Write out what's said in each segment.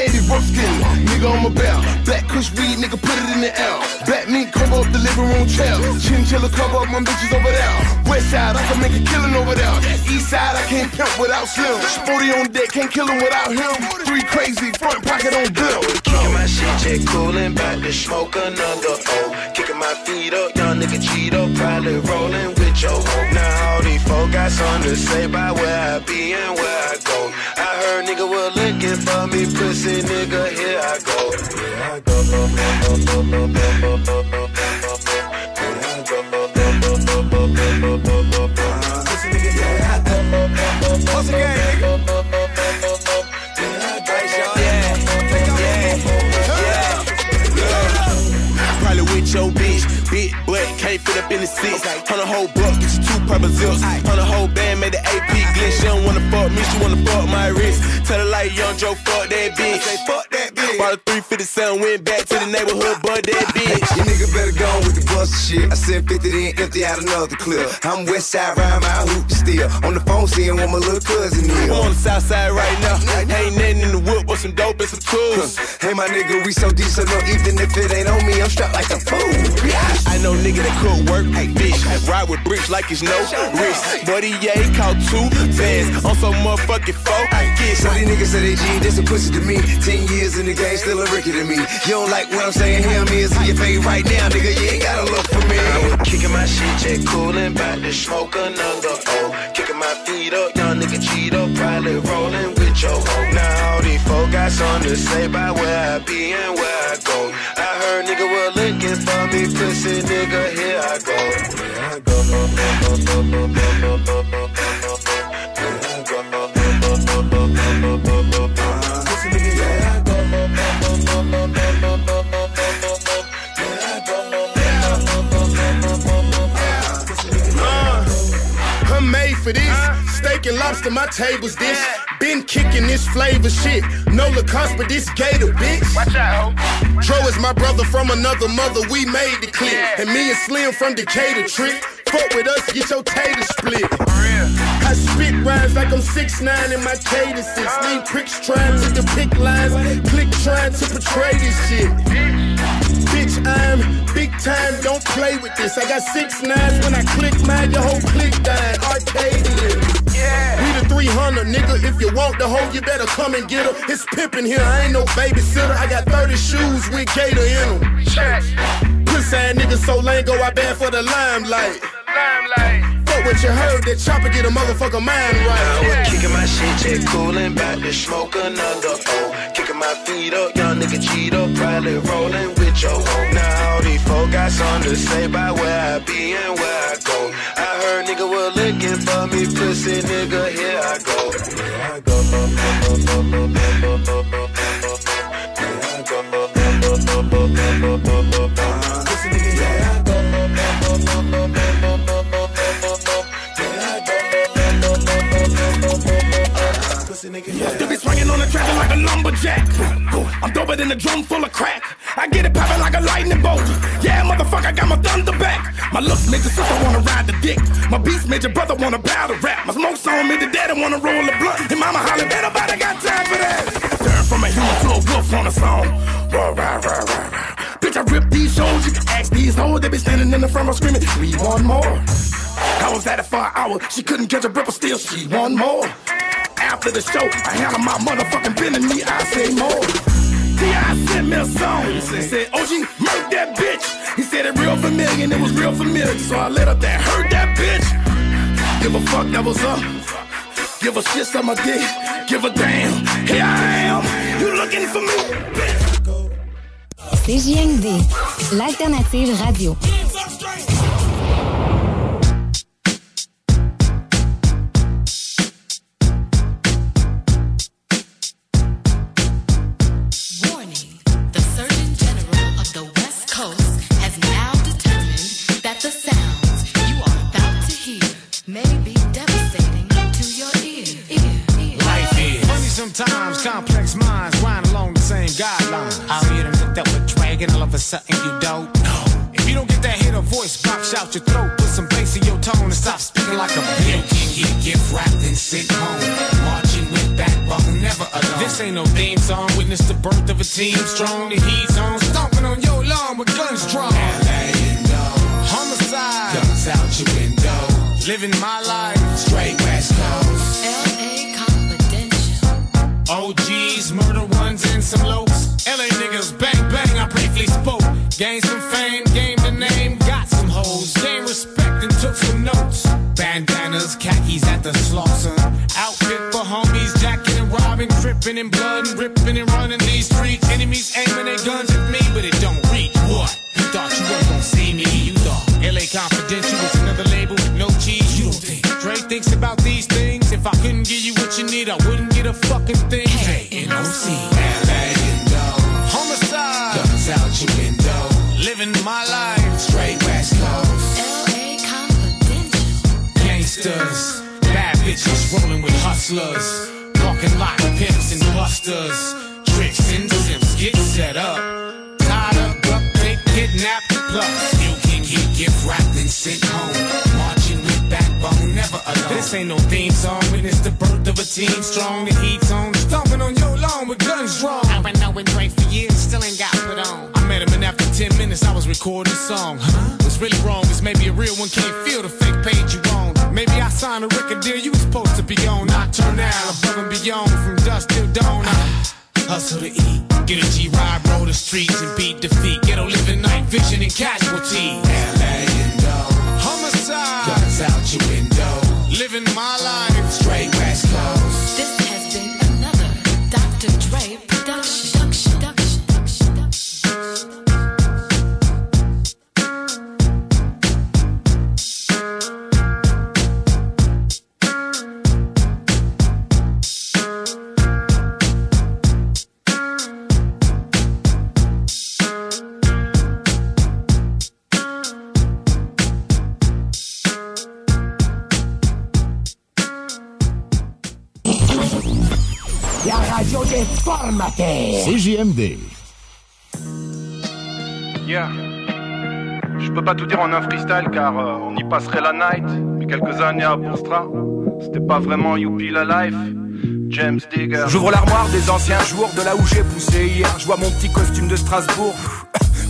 Candy rough skin, nigga on my belt. Black kush weed, nigga put it in the L. Black meat cover up the living room chair. Chinchilla cover up my bitches over there. West side, I can make a killing over there. East side, I can't pimp without slim. Sporty on deck, can't kill him without him. Three crazy, front pocket on bill. Kicking my shit, jet coolin', bout to smoke another O. Kicking my feet up, young nigga Cheeto, probably rollin' hoe. Now all these folk got something to say about where I be and where I go. I heard nigga was looking for me, pussy nigga, here I go. Here I go. Once again, fit up in the six. On a whole buck, get you two purple zips. On a whole band, made the AP glitch. She don't wanna fuck me, she wanna fuck my wrist. Tell her like young Joe, fuck that bitch. say fuck that bitch. Bought a 357, went back to the neighborhood, but that bitch. You nigga better go with the bust shit. I sent 50 then empty out another clip. I'm west side round my hoop still. On the phone seeing what my little cousin I'm on the south side right now. Ain't nothing in the whip but some dope and some tools. Hey my nigga, we so deep, so no even if it ain't on me, I'm strapped like a fool. I know nigga that could work, bitch. Ride with bricks like it's no risk. Buddy, yeah, he caught two bands on some motherfucking four. Get So these niggas say they G, this a pussy to me. Ten years in the game, still a Ricky to me. You don't like what I'm saying, hear me, it's in your face right now, nigga. You ain't gotta look for me. I was kicking my shit, jet coolin', bout to smoke another O. Kicking my feet up, young nigga Cheeto, probably rollin' with your hoe. Now all these folk got something to say about where I be and where I go. I heard nigga was looking for me, pussy nigga, here I go. Here I go. And lobster, my table's this. Been kicking this flavor shit. No Lacoste, but this gator, bitch. Watch out, Tro is my brother from another mother. We made the clip. And me and Slim from Decatur trick. Fuck with us, get your tater split. I spit rhymes like I'm 6'9 in my cadences. Leave pricks trying to depict lines. Click trying to portray this shit. Bitch, I'm big time, don't play with this. I got six nines when I click mine, your whole click dying. Arcadian. Yeah. We the 300, nigga. If you want the hoe, you better come and get her. It's pimpin' here, I ain't no babysitter. I got 30 shoes with Gator in them. Pussy ass nigga so lame, go out bad for the limelight. What you heard, that chopper get a motherfucker mind I right. was kicking my shit, jet coolin', bout to smoke another O. Kicking my feet up, young nigga Cheeto, probably rollin' with your hoe. Now all these folk got something to say about where I be and where I go. I heard nigga was looking for me, pussy nigga, here I go. here I go. Here I go. Still be swinging on the track like a lumberjack. I'm doper than a drum full of crack. I get it popping like a lightning bolt. Yeah, motherfucker, I got my thunder back. My looks made your sister wanna ride the dick. My beats made your brother wanna bow to rap. My smoke's on me, the daddy wanna roll a blunt. And mama holler, ain't nobody got time for that. Turn from a human to a wolf on a song. Rah, rah, rah, rah, rah. Bitch, I rip these can ask these hoes. They be standing in the front row screaming, we want more. I was at it for an hour. She couldn't catch a breath, but still she want more. after the show, I handle my motherfucking business. Me, I say more. T.I. sent me a song. He said, OG, murk that bitch. He said it real familiar and it was real familiar. So I let up that hurt that bitch. Give a fuck that was up. Give a shit some my dick. Give a damn. Here I am. You looking for me. L'alternative radio. Dragon, all of a sudden you don't know. If you don't get that hit, a voice box out your throat. Put some bass in your tone and stop speaking like a bitch. You can get wrapped and sit home, marching with backbone, never alone. This ain't no theme song. Witness the birth of a team, strong. The heat's on, stomping on your lawn with guns drawn. LA, no. homicide, guns out your window. Living my life, straight West Coast. LA Confidential. OGs, murder ones, and some lokes. LA niggas, bang bang, I briefly spoke. Gained some fame, gained a name, got some hoes. Gained respect and took some notes. Bandanas, khakis at the Slauson. Outfit for homies, jacking and robbing, tripping and blood and ripping and running these streets. Enemies aiming their guns at me, but it don't reach. What? You thought you weren't gonna see me? You thought LA Confidential was another label with no cheese? You don't think Dre thinks about these things? If I couldn't give you what you need, I wouldn't hustlers. Parking lot pimps and busters. Tricks and simps get set up. Tied up, up, they kidnapped. Plus, you can get gift wrapped and sent home. Marching with backbone, never alone. This ain't no theme song. Witness the birth of a team strong. The heat's on. Stomping on your lawn with guns drawn. I've been knowing Dre for years, still ain't got put on. I met him and after 10 minutes I was recording a song. Huh? What's really wrong is maybe a real one can't feel the fake page you own. Maybe I signed a record deal you was supposed to be on. Nocturnal, above and beyond, from dusk till dawn. I hustle to eat, get a G-ride, roll the streets and beat defeat. Ghetto living night vision and casualty. LA and homicide, guns out your window. Living my life, straight West Coast. This has been another Dr. Dre CJMD. Yeah. Je peux pas tout dire en un freestyle car euh, on y passerait la night. Mais quelques années à Boustra, c'était pas vraiment youpi la life. James Digger. J'ouvre l'armoire des anciens jours de là où j'ai poussé hier. Je vois mon petit costume de Strasbourg.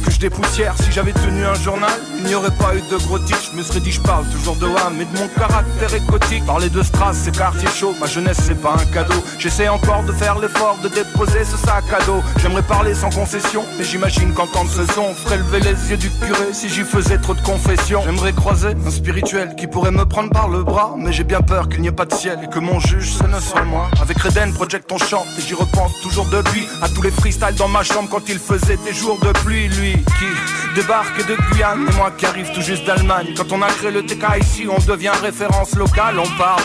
Que je dépoussière, si j'avais tenu un journal, il n'y aurait pas eu de gros. Je me serais dit, je parle toujours de Ham et de mon caractère écotique. Parler de Stras, c'est quartier chaud. Ma jeunesse, c'est pas un cadeau. J'essaie encore de faire l'effort de déposer ce sac à dos. J'aimerais parler sans concession, mais j'imagine qu'entendre ce son ferait lever les yeux du curé si j'y faisais trop de confessions. J'aimerais croiser un spirituel qui pourrait me prendre par le bras, mais j'ai bien peur qu'il n'y ait pas de ciel et que mon juge, ce ne soit moi. Avec Reden Project, on chante et j'y repense toujours depuis à tous les freestyles dans ma chambre quand il faisait des jours de pluie. Lui qui débarque de Guyane et moi qui arrive tout juste d'Allemagne. Quand on a créé le TK ici, on devient référence locale, on parle.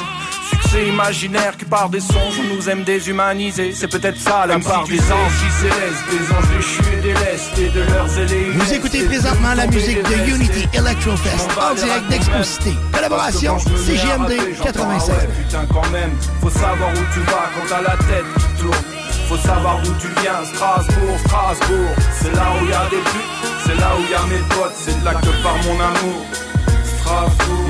Succès imaginaire qui part des songes, on nous aime déshumaniser. C'est peut-être ça la part des anges célestes, des anges déchus et délestés de leurs élèves. Vous écoutez présentement la musique de Unity Electrofest en direct d'Exposité. Collaboration CGMD 96. Putain quand même, faut savoir où tu vas quand t'as la tête qui tourne. Faut savoir d'où tu viens, Strasbourg, Strasbourg. C'est là où y a des putes, c'est là où y a mes potes, c'est là que part mon amour.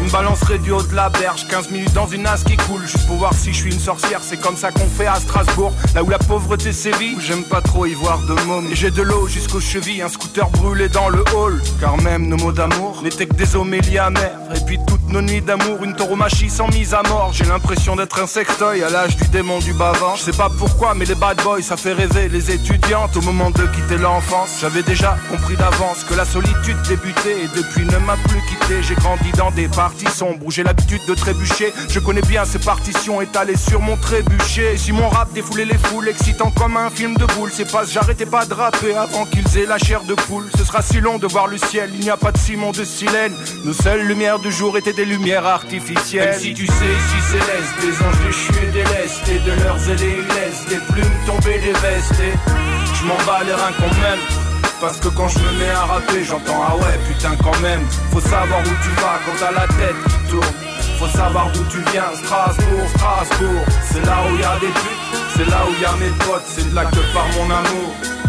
Une balancerait du haut de la berge, 15 minutes dans une as qui coule, juste pour voir si je suis une sorcière, c'est comme ça qu'on fait à Strasbourg, là où la pauvreté sévit, j'aime pas trop y voir de mômes. Et j'ai de l'eau jusqu'aux chevilles, un scooter brûlé dans le hall, car même nos mots d'amour n'étaient que des homélies amères, et puis toutes nos nuits d'amour, une tauromachie sans mise à mort. J'ai l'impression d'être un secteuil à l'âge du démon du bavant. Je sais pas pourquoi, mais les bad boys, ça fait rêver les étudiantes au moment de quitter l'enfance. J'avais déjà compris d'avance que la solitude débutait et depuis ne m'a plus quitté. J'ai grandi dans des parties sombres où j'ai l'habitude de trébucher. Je connais bien ces partitions étalées sur mon trébuchet. Et si mon rap défoulait les foules, excitant comme un film de boule, c'est pas j'arrêtais pas de rapper avant qu'ils aient la chair de poule. Ce sera si long de voir le ciel, il n'y a pas de Simon de Silène. Nos seules lumières du jour étaient des lumières artificielles. Même si tu sais, si céleste, des anges déchus et délestés, de leurs ailes ils laissent des plumes tomber des vestes. Et m'en bats les reins quand même. Parce que quand je me mets à rapper, j'entends ah ouais, putain quand même. Faut savoir où tu vas quand t'as la tête qui tourne. Faut savoir d'où tu viens, Strasbourg, Strasbourg. C'est là où y a des putes, c'est là où y a mes potes, c'est de là que part mon amour.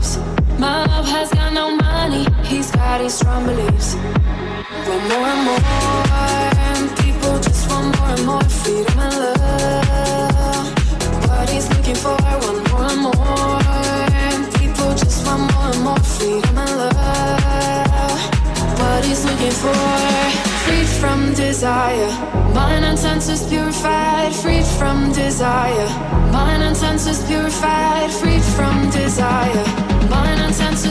Beliefs. My love has got no money. He's got his strong beliefs. Want more and more. People just want more and more freedom and love. What he's looking for, want more and more. People just want more and more freedom and love. What he's looking for, free from desire. Mind and senses purified, free from desire. Mind and senses purified, free from desire na na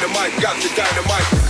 dynamite, got the dynamite.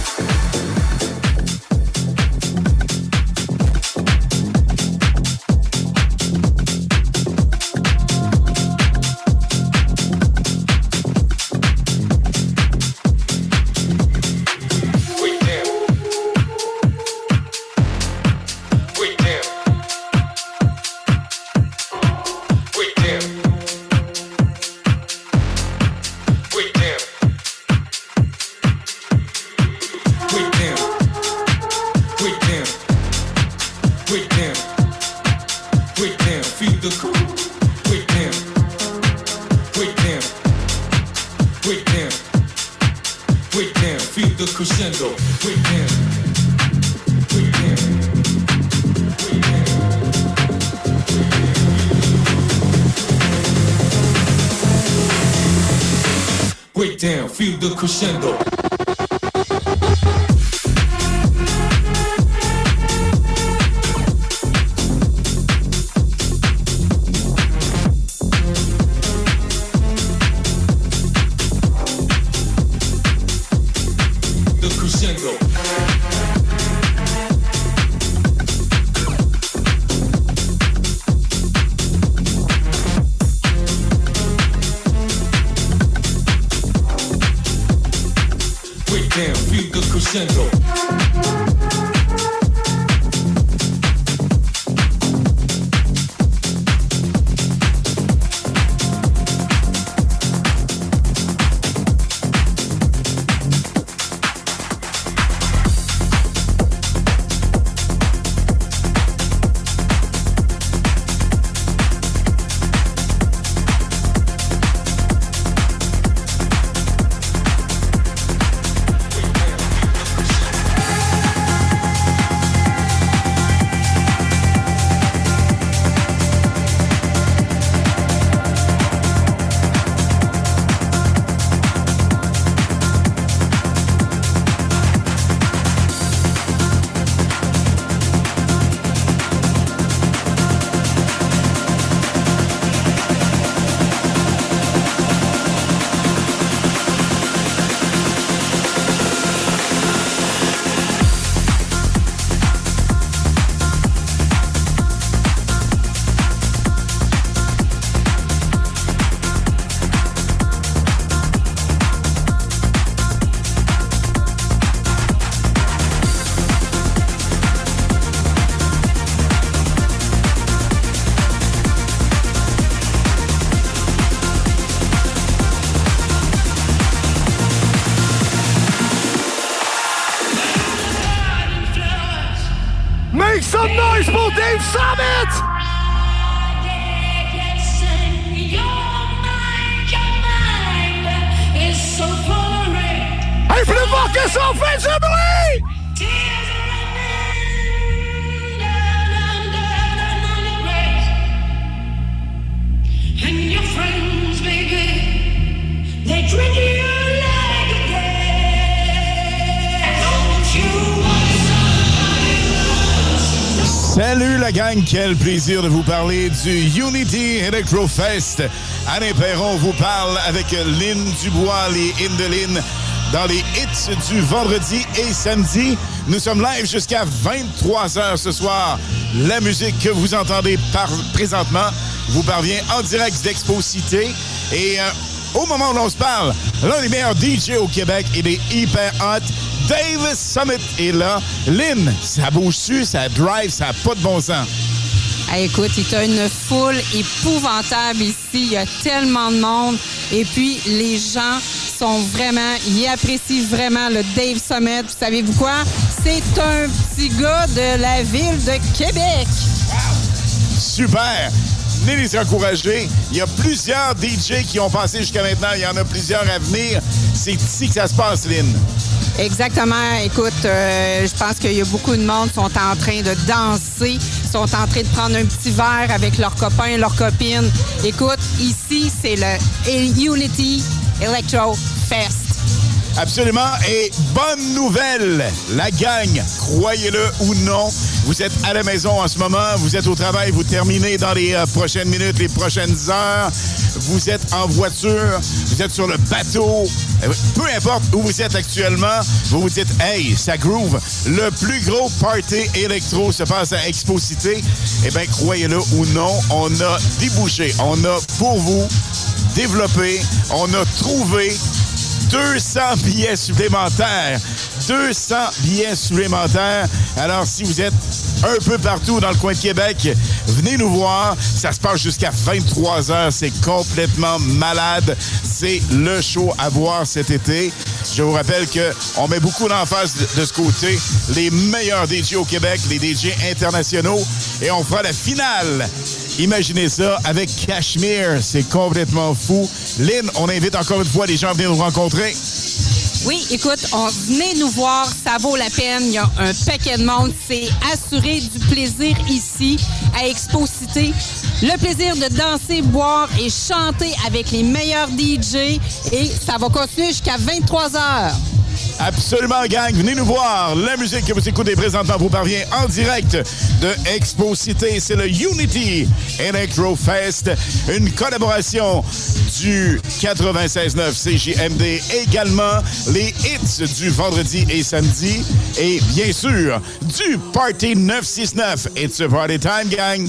Quel plaisir de vous parler du Unity Electro Fest. Alain Perron vous parle avec Lynn Dubois, les Indelines, dans les hits du vendredi et samedi. Nous sommes live jusqu'à 23h ce soir. La musique que vous entendez présentement vous parvient en direct d'Expo Cité. Et euh, au moment où l'on se parle, l'un des meilleurs DJ au Québec, il est hyper hot. Dave Summit est là. Lynn, ça bouge-tu, ça drive, ça n'a pas de bon sens? Écoute, il y a une foule épouvantable ici. Il y a tellement de monde. Et puis, les gens sont vraiment, ils apprécient vraiment le Dave Summit. Vous savez-vous quoi? C'est un petit gars de la ville de Québec. Super! Venez les encourager. Il y a plusieurs DJ qui ont passé jusqu'à maintenant. Il y en a plusieurs à venir. C'est ici que ça se passe, Lynn. Exactement. Écoute, euh, je pense qu'il y a beaucoup de monde qui sont en train de danser, sont en train de prendre un petit verre avec leurs copains, leurs copines. Écoute, ici, c'est le Unity Electro Fest. Absolument. Et bonne nouvelle, la gang, croyez-le ou non, vous êtes à la maison en ce moment, vous êtes au travail, vous terminez dans les euh, prochaines minutes, les prochaines heures, vous êtes en voiture, vous êtes sur le bateau, euh, peu importe où vous êtes actuellement, vous vous dites, hey, ça groove, le plus gros party électro se passe à Expo Cité. Eh bien, croyez-le ou non, on a débouché, on a pour vous développé, on a trouvé 200 billets supplémentaires. 200 billets supplémentaires. Alors, si vous êtes un peu partout dans le coin de Québec, venez nous voir. Ça se passe jusqu'à 23 heures. C'est complètement malade. C'est le show à voir cet été. Je vous rappelle qu'on met beaucoup d'emphase de, de ce côté. Les meilleurs DJ au Québec, les DJ internationaux. Et on fera la finale Imaginez ça avec Cashmere. C'est complètement fou. Lynn, on invite encore une fois les gens à venir nous rencontrer. Oui, écoute, on, venez nous voir, ça vaut la peine. Il y a un paquet de monde. C'est assuré du plaisir ici à Expo Cité. Le plaisir de danser, boire et chanter avec les meilleurs DJ. Et ça va continuer jusqu'à 23 heures. Absolument, gang. Venez nous voir. La musique que vous écoutez présentement vous parvient en direct de Expo Cité. C'est le Unity Electro Fest, une collaboration du 96.9 CJMD. Également, les hits du vendredi et samedi. Et bien sûr, du Party 969. It's a party time, gang.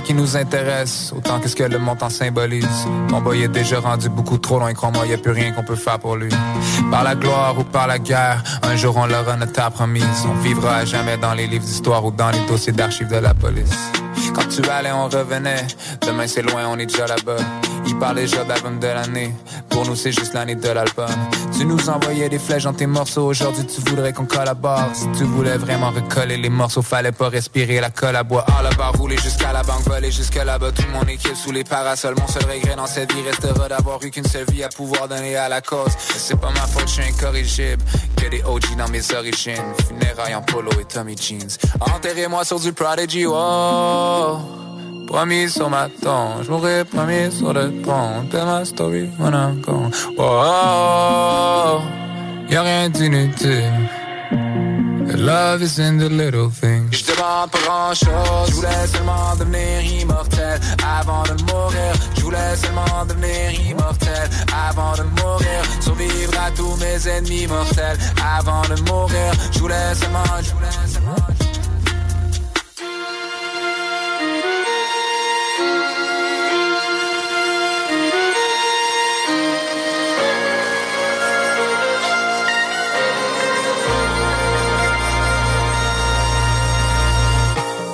Qui nous intéresse, autant qu'est-ce que le montant symbolise. Mon boy est déjà rendu beaucoup trop loin, crois-moi, y a plus rien qu'on peut faire pour lui. Par la gloire ou par la guerre, un jour on l'aura notre promise. On vivra à jamais dans les livres d'histoire ou dans les dossiers d'archives de la police. Quand tu allais, on revenait. Demain c'est loin, on est déjà là-bas. Il parle déjà d'album de l'année. Pour nous, c'est juste l'année de l'album. Tu nous envoyais des flèches dans tes morceaux. Aujourd'hui, tu voudrais qu'on collabore. Si tu voulais vraiment recoller les morceaux, fallait pas respirer la colle à bois. À la barre, rouler jusqu'à la banque, voler jusque là-bas. Toute mon équipe sous les parasols. Mon seul regret dans cette vie restera d'avoir eu qu'une seule vie à pouvoir donner à la cause. C'est pas ma faute, je suis incorrigible. Que des OG dans mes origines. Funérailles en polo et Tommy Jeans. Enterrez-moi sur du Prodigy, oh. Promis sur ma tombe, je promis sur le pont. Tell my story when I'm gone. Oh, y'a rien d'inutile. Love is in the little things. Je demande pas grand chose, je voulais seulement devenir immortel avant de mourir. Je voulais seulement devenir immortel avant de mourir. Survivre à tous mes ennemis mortels avant de mourir. Je voulais seulement, je voulais seulement.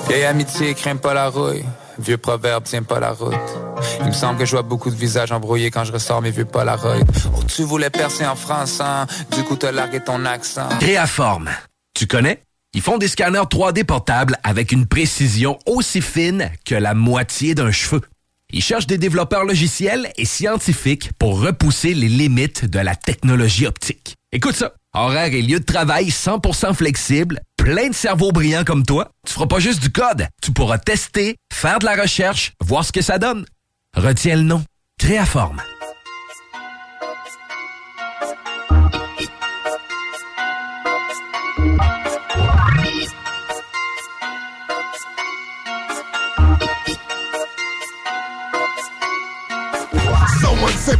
Vieille amitié craint pas la rouille. Vieux proverbe tient pas la route. Il me semble que je vois beaucoup de visages embrouillés quand je ressors mes vieux Polaroid. Oh, tu voulais percer en France, hein? Du coup, t'as largué ton accent. Créaforme. Tu connais? Ils font des scanners 3D portables avec une précision aussi fine que la moitié d'un cheveu. Ils cherchent des développeurs logiciels et scientifiques pour repousser les limites de la technologie optique. Écoute ça. Horaire et lieu de travail 100% flexible, plein de cerveaux brillants comme toi. Tu feras pas juste du code. Tu pourras tester, faire de la recherche, voir ce que ça donne. Retiens le nom. Créaforme. Say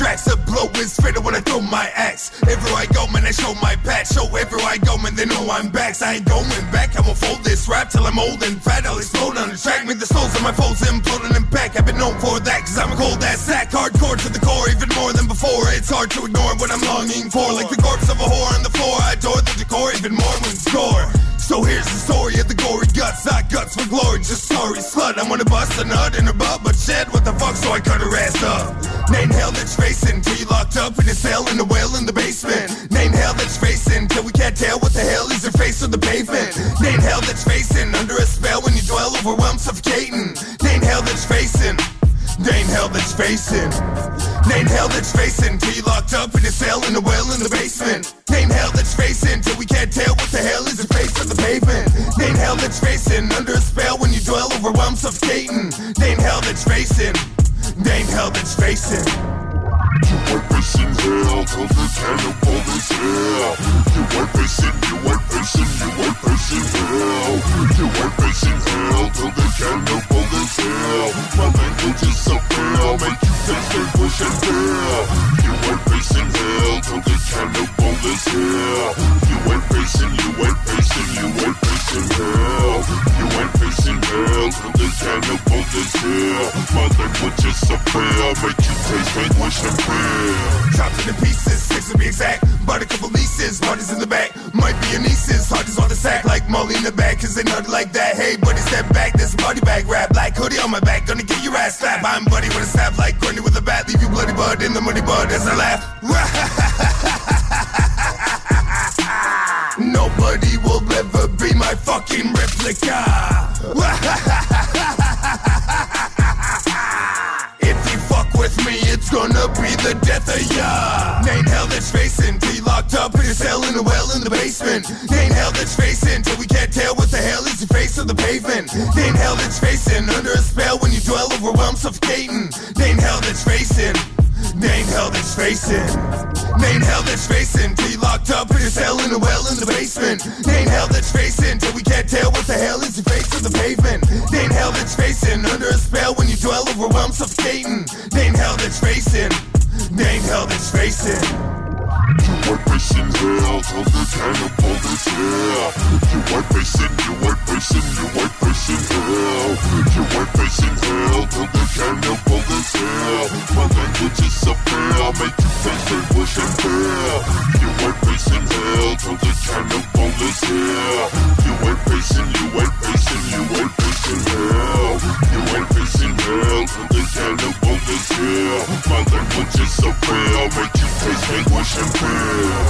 tracks. A blow is fatal when I throw my axe. Everywhere I go, man, I show my patch. Show everywhere I go, man, they know I'm back. So I ain't going back. I'ma fold this rap till I'm old and fat. I'll explode on the track. Make the souls of my foes imploding and back. I've been known for that, cause I'm a cold ass sack. Hardcore to the core, even more than before. It's hard to ignore what I'm longing for. Like the corpse of a whore on the floor. I adore the decor, even more when score. So here's the story of the gory guts. I guts for glory, just sorry slut. I'm wanna bust a nut in her butt, but shit, what the fuck? So I cut her ass up. Name hell that's facing till you locked up in a cell in the well in the basement. Name hell that's facing till we can't tell what the hell is her face on the pavement. Name hell that's facing under a spell when you dwell overwhelmed, suffocating. Name hell that's facing. Name hell that's facing. Name hell that's facing till you locked up in a cell in the well in the basement. Name hell that's facing till we can't tell what the hell is the face on the pavement. Name hell that's facing under a spell when you dwell overwhelmed, suffocating. Name hell that's facing. Name hell that's facing. Your white face in hell, till this Hannibal is hell. Your white face in, your white face in, your white face in hell. Your white face in hell, till this Hannibal hell. My language is a prayer, make you think they wish and fail. Your white face in hell, till this Hannibal is hell. Your white face in, your white face in, your white face in hell. Your white face in hell, till this Hannibal hell. My language is so pale, make you taste anguish and fail. Chopped into pieces, six to be exact. Bought a couple leases, parties in the back. Might be your nieces, as on the sack. Like Molly in the back, cause they nutty like that. Hey, buddy, step back, this body bag rap. Like hoodie on my back, gonna get your ass slapped. I'm buddy with a snap, like Grundy with a bat. Leave you bloody bud in the muddy bud as I laugh. Nobody will ever be my fucking replica. the death of ya. Name hell that's facing you locked up in a cell in a well in the basement. Name hell that's facing till we can't tell what the hell is your face on the pavement. Name hell that's facing under a spell when you dwell overwhelmed, suffocating. Name hell that's facing. Name hell that's facing. Name hell that's facing you locked up in a cell in a well in the basement. Name hell that's facing till we can't tell what the hell is your face on the pavement. Name hell that's facing under a spell when you dwell overwhelmed, suffocating. Name hell that's facing ain't hell they facing. Facing hell till the cannibal is hell. You were facing, you were facing, you were facing hell. You were facing hell till the cannibal is hell. My language is so pale, make you face anguish and fail. You were facing hell till the cannibal is hell. You were facing, you were facing, you were facing hell. You were facing hell till the cannibal is hell. My language is so pale, make you face anguish and fail.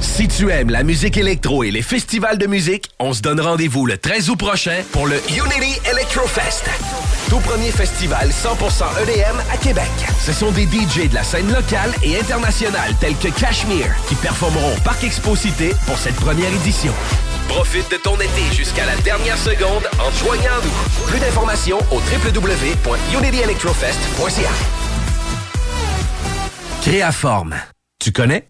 Si tu aimes la musique électro et les festivals de musique, on se donne rendez-vous le 13 août prochain pour le Unity Electrofest. Tout premier festival 100% EDM à Québec. Ce sont des DJ de la scène locale et internationale tels que Cashmere qui performeront au Parc Exposité pour cette première édition. Profite de ton été jusqu'à la dernière seconde en joignant nous. Plus d'informations au www.unityelectrofest.ca. Créaforme. Tu connais?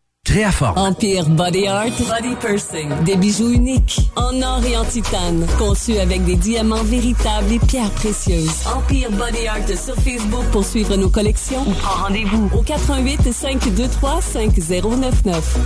Créaforme. Empire Body Art Body Pursing. Des bijoux uniques en or et en titane. Conçus avec des diamants véritables et pierres précieuses. Empire Body Art sur Facebook pour suivre nos collections ou prends rendez-vous au 88 523 5099.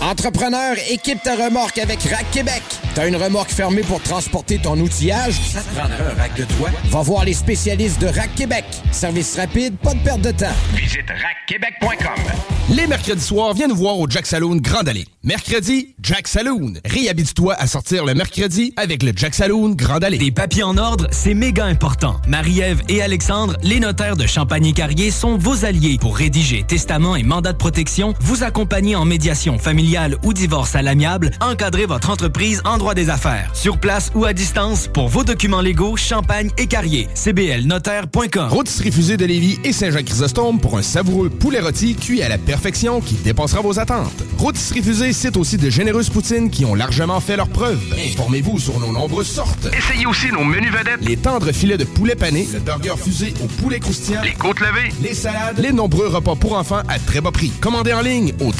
Entrepreneur, équipe ta remorque avec Rack Québec. T'as une remorque fermée pour transporter ton outillage? Ça te prendra un rack de toi? Va voir les spécialistes de Rack Québec. Service rapide, pas de perte de temps. Visite rackquebec.com. Les mercredis soirs, viens nous voir au Jack Saloon Grande Allée. Mercredi, Jack Saloon. Réhabite-toi à sortir le mercredi avec le Jack Saloon Grande Allée. Des papiers en ordre, c'est méga important. Marie-Ève et Alexandre, les notaires de Champagne-Carrier, sont vos alliés pour rédiger testament et mandat de protection, vous accompagner en médiation familiale ou divorce à l'amiable, encadrer votre entreprise en droit des affaires. Sur place ou à distance, pour vos documents légaux, Champagne et Carrier. cblnotaire.com. Rôtisserie Fusée de Lévis et Saint-Jean-Chrysostome pour un savoureux poulet rôti cuit à la perfection qui dépassera vos attentes. Rôtisserie Fusée cite aussi de généreuses poutines qui ont largement fait leurs preuves. Informez-vous sur nos nombreuses sortes. Essayez aussi nos menus vedettes. Les tendres filets de poulet pané, le burger fusé au poulet croustillant, Les côtes levées. les salades, les nombreux repas pour enfants à très bas prix. Commandez en ligne au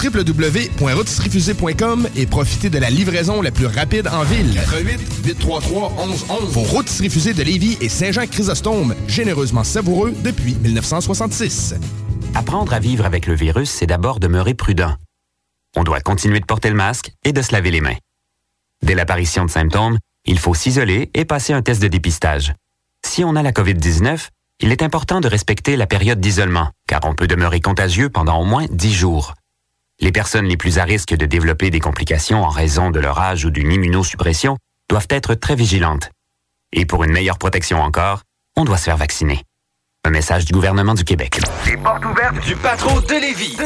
www.rôtisseriefusée.com et profitez de la livraison la plus rapide en ville. 88 833 1111 Vos rôtisseries fusées de Lévis et Saint-Jean-Chrysostome, généreusement savoureux depuis 1966. Apprendre à vivre avec le virus, c'est d'abord demeurer prudent. On doit continuer de porter le masque et de se laver les mains. Dès l'apparition de symptômes, il faut s'isoler et passer un test de dépistage. Si on a la COVID-19, il est important de respecter la période d'isolement, car on peut demeurer contagieux pendant au moins 10 jours. Les personnes les plus à risque de développer des complications en raison de leur âge ou d'une immunosuppression doivent être très vigilantes. Et pour une meilleure protection encore, on doit se faire vacciner. Un message du gouvernement du Québec. Les portes ouvertes du Patro de Lévis.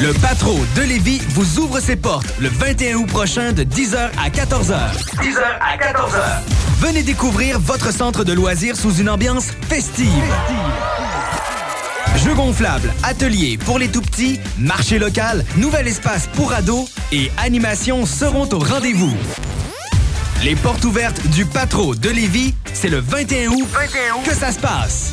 Le Patro de Lévis vous ouvre ses portes le 21 août prochain de 10h à 14h. 10h à 14h. Venez découvrir votre centre de loisirs sous une ambiance festive. Jeux gonflables, ateliers pour les tout petits, marché local, nouvel espace pour ados et animations seront au rendez-vous. Les portes ouvertes du Patro de Lévis, c'est le 21 août, que ça se passe?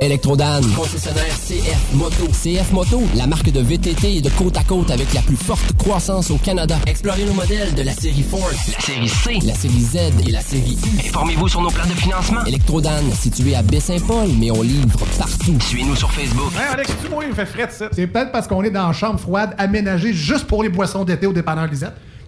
Electrodan, concessionnaire CF Moto. CF Moto, la marque de VTT et de côte à côte avec la plus forte croissance au Canada. Explorez nos modèles de la série Force, la série C, la série Z et la série U. Informez-vous sur nos plans de financement. Electrodan, situé à Baie-Saint-Paul, mais on livre partout. Suivez-nous sur Facebook. Hey Alex, tu moi, il me fait fret, ça. C'est peut-être parce qu'on est dans une chambre froide aménagée juste pour les boissons d'été au dépanneur Lisette.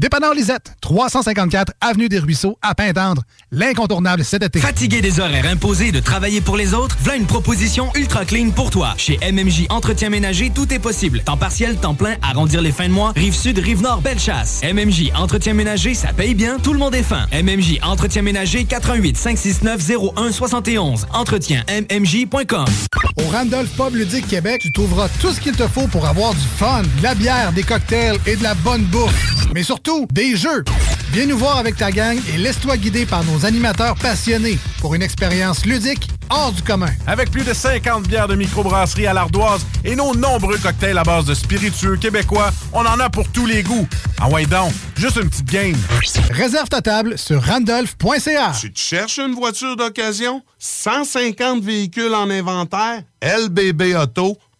Dépanneur Lisette, 354 Avenue des Ruisseaux, à Pintendre. L'incontournable cet été. Fatigué des horaires imposés de travailler pour les autres, voilà une proposition ultra clean pour toi. Chez MMJ Entretien Ménager, tout est possible. Temps partiel, temps plein, arrondir les fins de mois, rive sud, rive nord, belle chasse. MMJ Entretien Ménager, ça paye bien, tout le monde est fin. MMJ Entretien Ménager, 88 569 01 71. Entretien MMJ.com. Au Randolph Pub Ludique Québec, tu trouveras tout ce qu'il te faut pour avoir du fun, de la bière, des cocktails et de la bonne bouffe. Mais surtout, des jeux. Viens nous voir avec ta gang et laisse-toi guider par nos animateurs passionnés pour une expérience ludique hors du commun. Avec plus de 50 bières de microbrasserie à l'ardoise et nos nombreux cocktails à base de spiritueux québécois, on en a pour tous les goûts. Ah ouais donc, juste une petite game. Réserve ta table sur randolph.ca. Tu te cherches une voiture d'occasion? 150 véhicules en inventaire?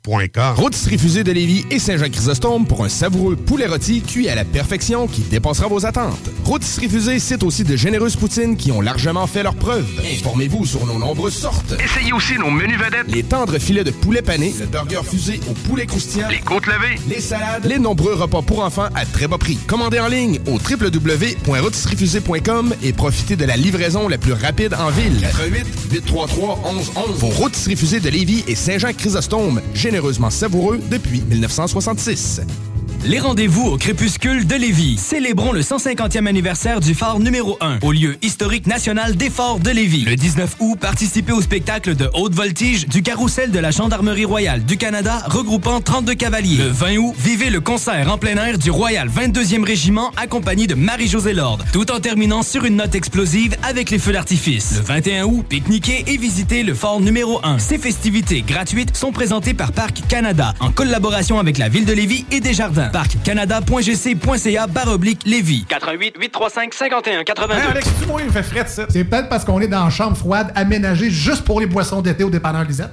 lbbauto.com Rôtisserie de Lévis et Saint-Jean-Chrysostome pour un savoureux poulet rôti cuit à la perfection qui dépassera vos attentes. Rôtisserie Fusée cite aussi de généreuses poutines qui ont largement fait leurs preuves. Informez-vous sur nos nombreuses sortes. Essayez aussi nos menus vedettes. Les tendres filets de poulet pané, le burger fusé au poulet croustillant, Les côtes levées. les salades, les nombreux repas pour enfants à très bas prix. Commandez en ligne au www.rôtisseriefusée.com et profitez de la livraison la plus rapide en ville. 88 833 1111. Vos rôtisseries fusées de Lévis et Saint-Jean-Chrysostome, généreusement savoureux depuis 1966. Les rendez-vous au crépuscule de Lévis. Célébrons le 150e anniversaire du phare numéro 1 au lieu historique national des forts de Lévis. Le 19 août, participez au spectacle de haute voltige du carrousel de la Gendarmerie royale du Canada regroupant 32 cavaliers. Le 20 août, vivez le concert en plein air du Royal 22e Régiment accompagné de Marie-Josée Lord, tout en terminant sur une note explosive avec les feux d'artifice. Le 21 août, pique-niquez et visitez le fort numéro 1. Ces festivités gratuites sont présentées par Parc Canada en collaboration avec la ville de Lévis et Desjardins. Parccanada.gc.ca baroblique Lévis. 88 835 51 82. Hey, Alex, tu vois, il fait frais ça. C'est peut-être parce qu'on est dans une chambre froide aménagée juste pour les boissons d'été au dépanneur Lisette.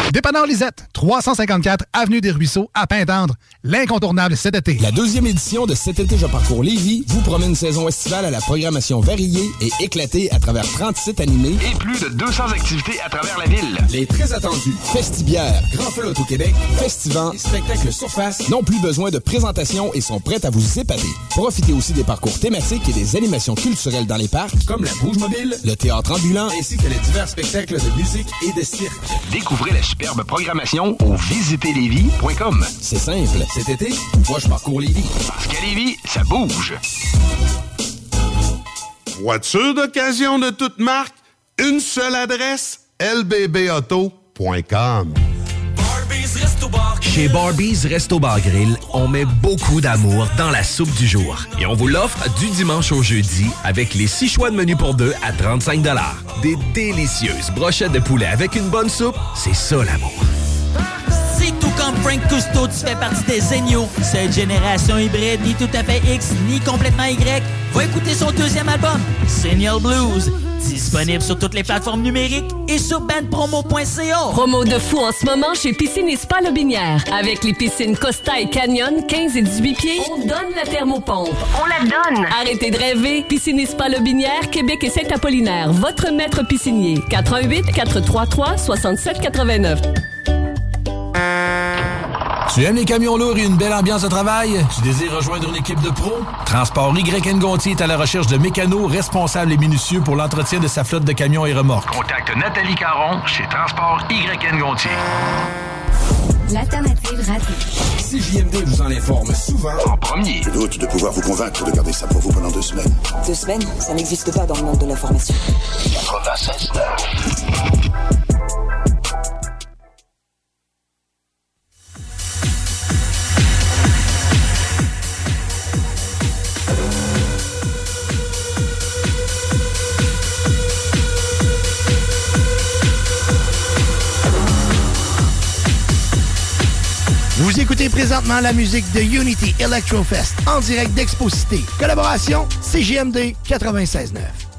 Dépanneur Lisette, 354 Avenue des Ruisseaux, à Pintendre. L'incontournable cet été. La deuxième édition de Cet été, je parcours Lévis vous promet une saison estivale à la programmation variée et éclatée à travers 30 sites animés Et plus de 200 activités à travers la ville. Les très attendus Festibière, Grand Feu au Québec, Festivant et Spectacle Surface n'ont plus besoin de présentation et sont prêts à vous épater. Profitez aussi des parcours thématiques et des animations culturelles dans les parcs, comme la Bouge Mobile, le théâtre ambulant, ainsi que les divers spectacles de musique et de cirque. Découvrez la superbe programmation au visitezlévis.com. C'est simple. Cet été, moi je parcours Lévis. Parce qu'à Lévis, ça bouge. Voiture d'occasion de toute marque, une seule adresse, lbbauto.com. Chez Barbies Resto Bar Grill, on met beaucoup d'amour dans la soupe du jour. Et on vous l'offre du dimanche au jeudi avec les six choix de menu pour deux à 35 Des délicieuses brochettes de poulet avec une bonne soupe, c'est ça l'amour. Tout comme Frank Cousteau, tu fais partie des géniaux, cette génération hybride, ni tout à fait X, ni complètement Y, va écouter son deuxième album, Senior Blues, disponible sur toutes les plateformes numériques et sur bandpromo.ca. Promo de fou en ce moment chez Piscine et Spa Lobinière. Avec les piscines Costa et Canyon, 15 et 18 pieds, on donne la thermopompe. On la donne! Arrêtez de rêver. Piscine et Spa Lobinière, Québec et Saint-Apollinaire. Votre maître piscinier. 88 433 67 89. Tu aimes les camions lourds et une belle ambiance de travail? Tu désires rejoindre une équipe de pros? Transport YN Gontier est à la recherche de mécanos responsables et minutieux pour l'entretien de sa flotte de camions et remorques. Contacte Nathalie Caron chez Transport YN Gontier. L'alternative radio. Si JMD vous en informe souvent, En premier. Je doute de pouvoir vous convaincre de garder ça pour vous pendant deux semaines. Deux semaines, ça n'existe pas dans le monde de l'information. 96 Vous écoutez présentement la musique de Unity Electrofest en direct d'Exposité. Collaboration CGMD 96.9.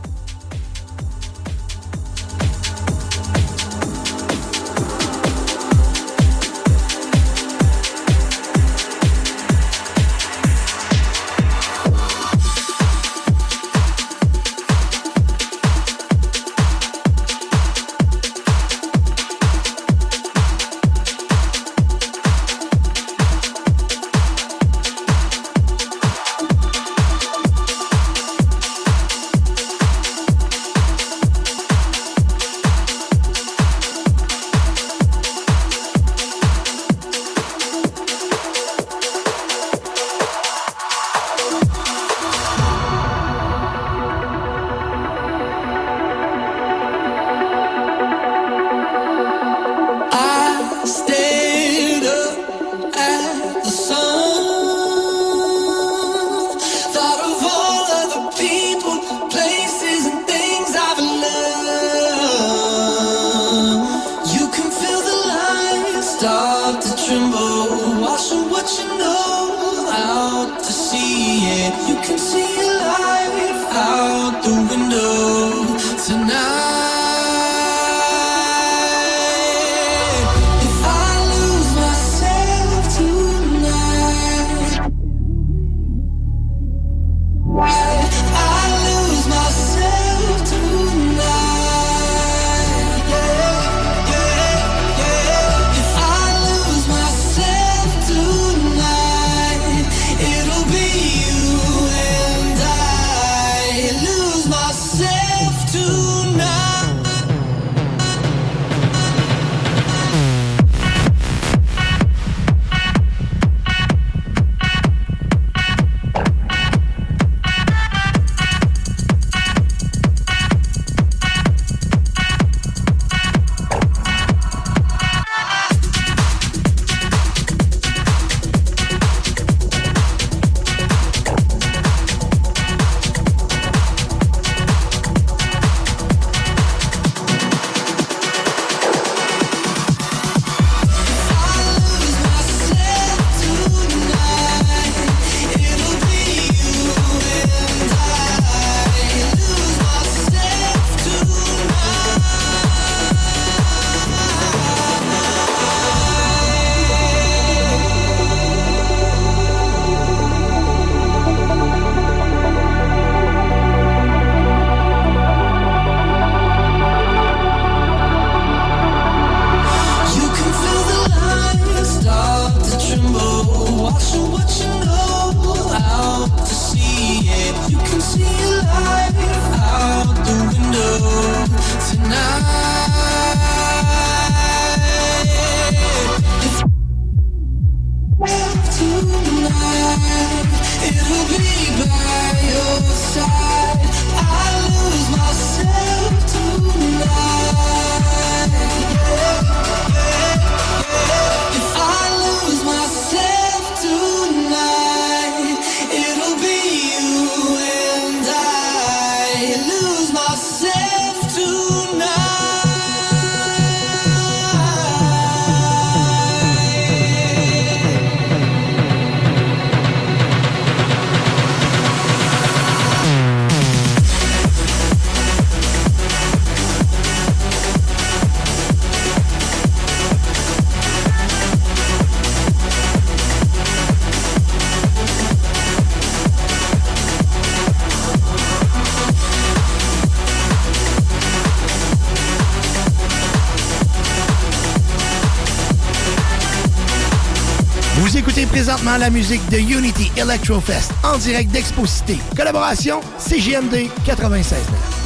la musique de Unity Electrofest en direct d'Exposité. Collaboration CGMD 96.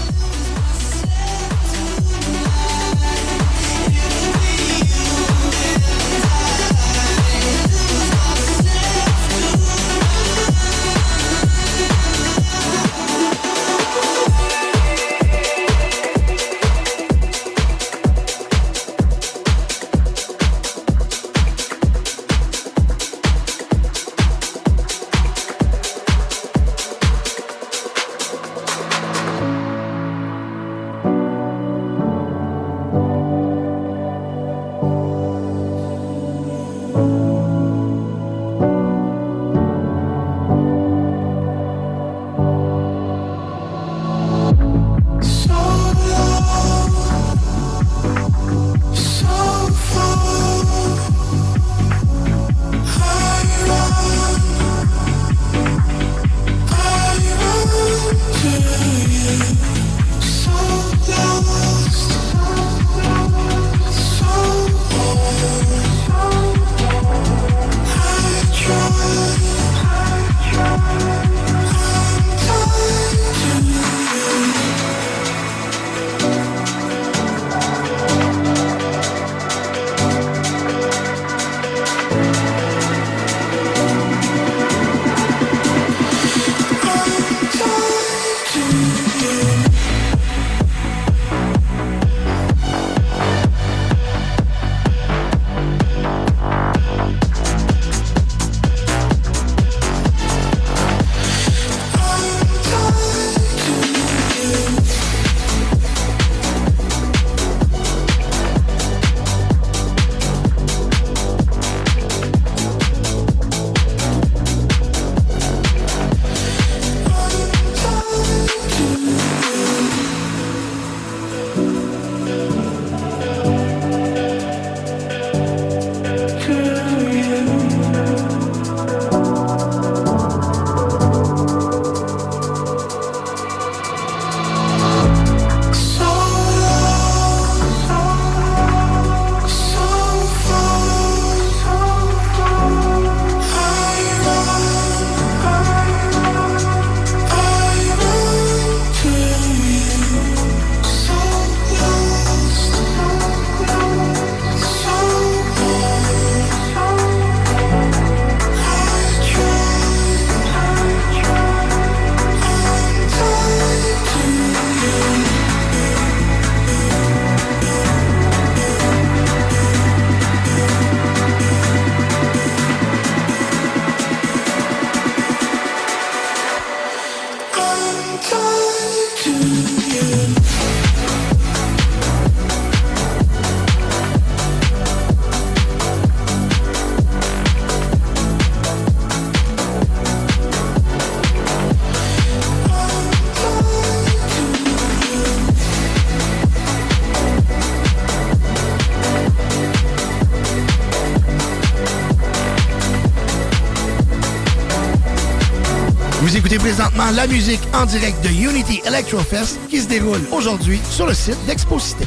La musique en direct de Unity Electrofest qui se déroule aujourd'hui sur le site d'Exposité.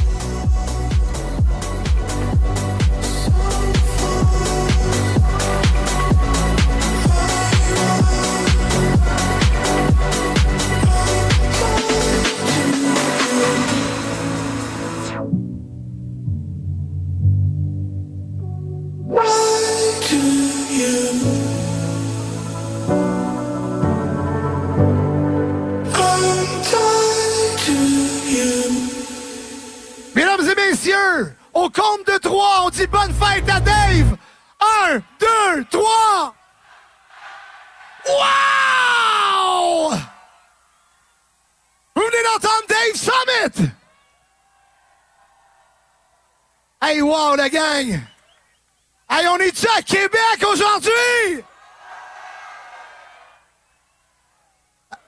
Wow, la gang. Hey, on est-tu Québec aujourd'hui?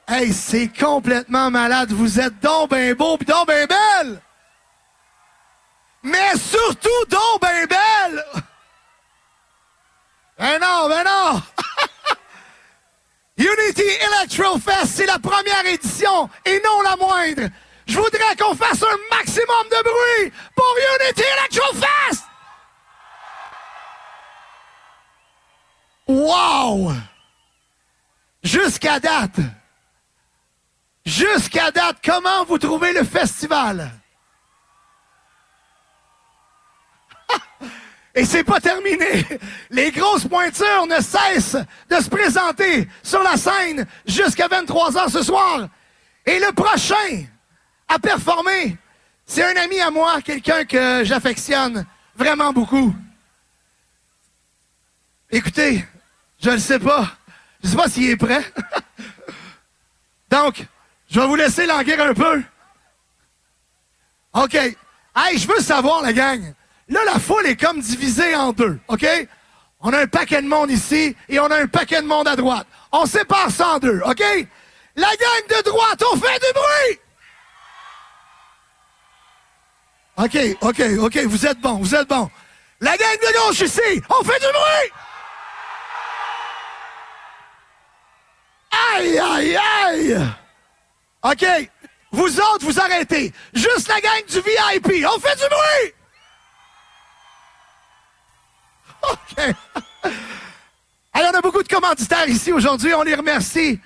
Hey, c'est complètement malade. Vous êtes donc ben beau pis donc ben belle. Mais surtout donc ben belle. Ben non, ben non. Unity Electro Fest, c'est la première édition et non la moindre. Je voudrais qu'on fasse un maximum de bruit pour Unity Electro Fest. Wow! Jusqu'à date, jusqu'à date, comment vous trouvez le festival? Et c'est pas terminé. Les grosses pointures ne cessent de se présenter sur la scène jusqu'à 23 h ce soir. Et le prochain à performer, c'est un ami à moi, quelqu'un que j'affectionne vraiment beaucoup. Écoutez, je ne sais pas. Je sais pas s'il est prêt. Donc, je vais vous laisser languir un peu. OK. Hey, je veux savoir, la gang. Là, la foule est comme divisée en deux, OK? On a un paquet de monde ici et on a un paquet de monde à droite. On sépare ça en deux, OK? La gang de droite, on fait du bruit! OK, OK, OK, vous êtes bons, vous êtes bons. La gang de gauche ici, on fait du bruit! Aïe, aïe, aïe! OK, vous autres, vous arrêtez. Juste la gang du VIP, on fait du bruit! OK. Alors, on a beaucoup de commanditaires ici aujourd'hui. On les remercie.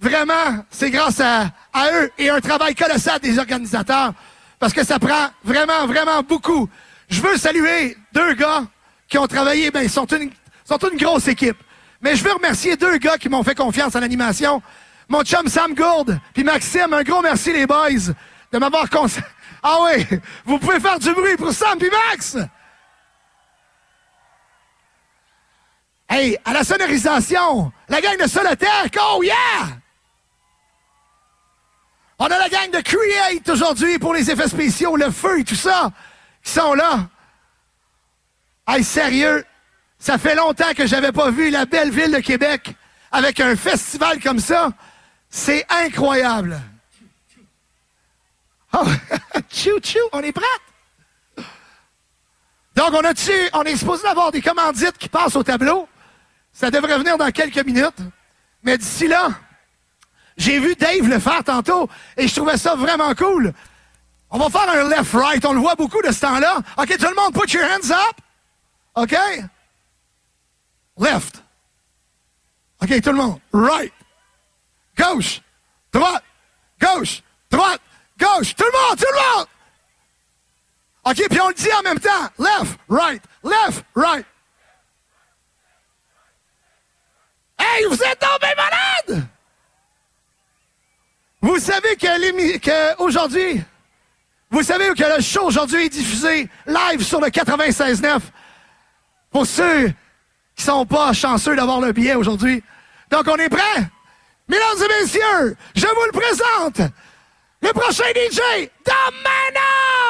Vraiment, c'est grâce à, à eux et un travail colossal des organisateurs parce que ça prend vraiment, vraiment beaucoup. Je veux saluer deux gars qui ont travaillé, ben, ils sont une, sont une grosse équipe. Mais je veux remercier deux gars qui m'ont fait confiance en animation. Mon chum Sam Gourde, puis Maxime, un gros merci les boys de m'avoir conseillé. Ah oui, vous pouvez faire du bruit pour Sam puis Max! Hey, à la sonorisation, la gang de Solitaire, oh yeah! On a la gang de Create aujourd'hui pour les effets spéciaux, le feu et tout ça, qui sont là. Hey, sérieux, ça fait longtemps que j'avais pas vu la belle ville de Québec avec un festival comme ça. C'est incroyable. Oh, tchou tchou, on est prêts? Donc, on a on est supposé avoir des commandites qui passent au tableau. Ça devrait venir dans quelques minutes. Mais d'ici là, j'ai vu Dave le faire tantôt et je trouvais ça vraiment cool. On va faire un left-right. On le voit beaucoup de ce temps-là. OK, tout le monde, put your hands up. OK? Left. OK, tout le monde. Right. Gauche. Droite. Gauche. Droite. Gauche. Tout le monde, tout le monde. OK, puis on le dit en même temps. Left, right. Left, right. Hey, vous êtes tombés malades! Vous savez que, aujourd'hui, vous savez que le show aujourd'hui est diffusé live sur le 96.9 pour ceux qui sont pas chanceux d'avoir le billet aujourd'hui. Donc, on est prêts? Mesdames et messieurs, je vous le présente, le prochain DJ, Domano!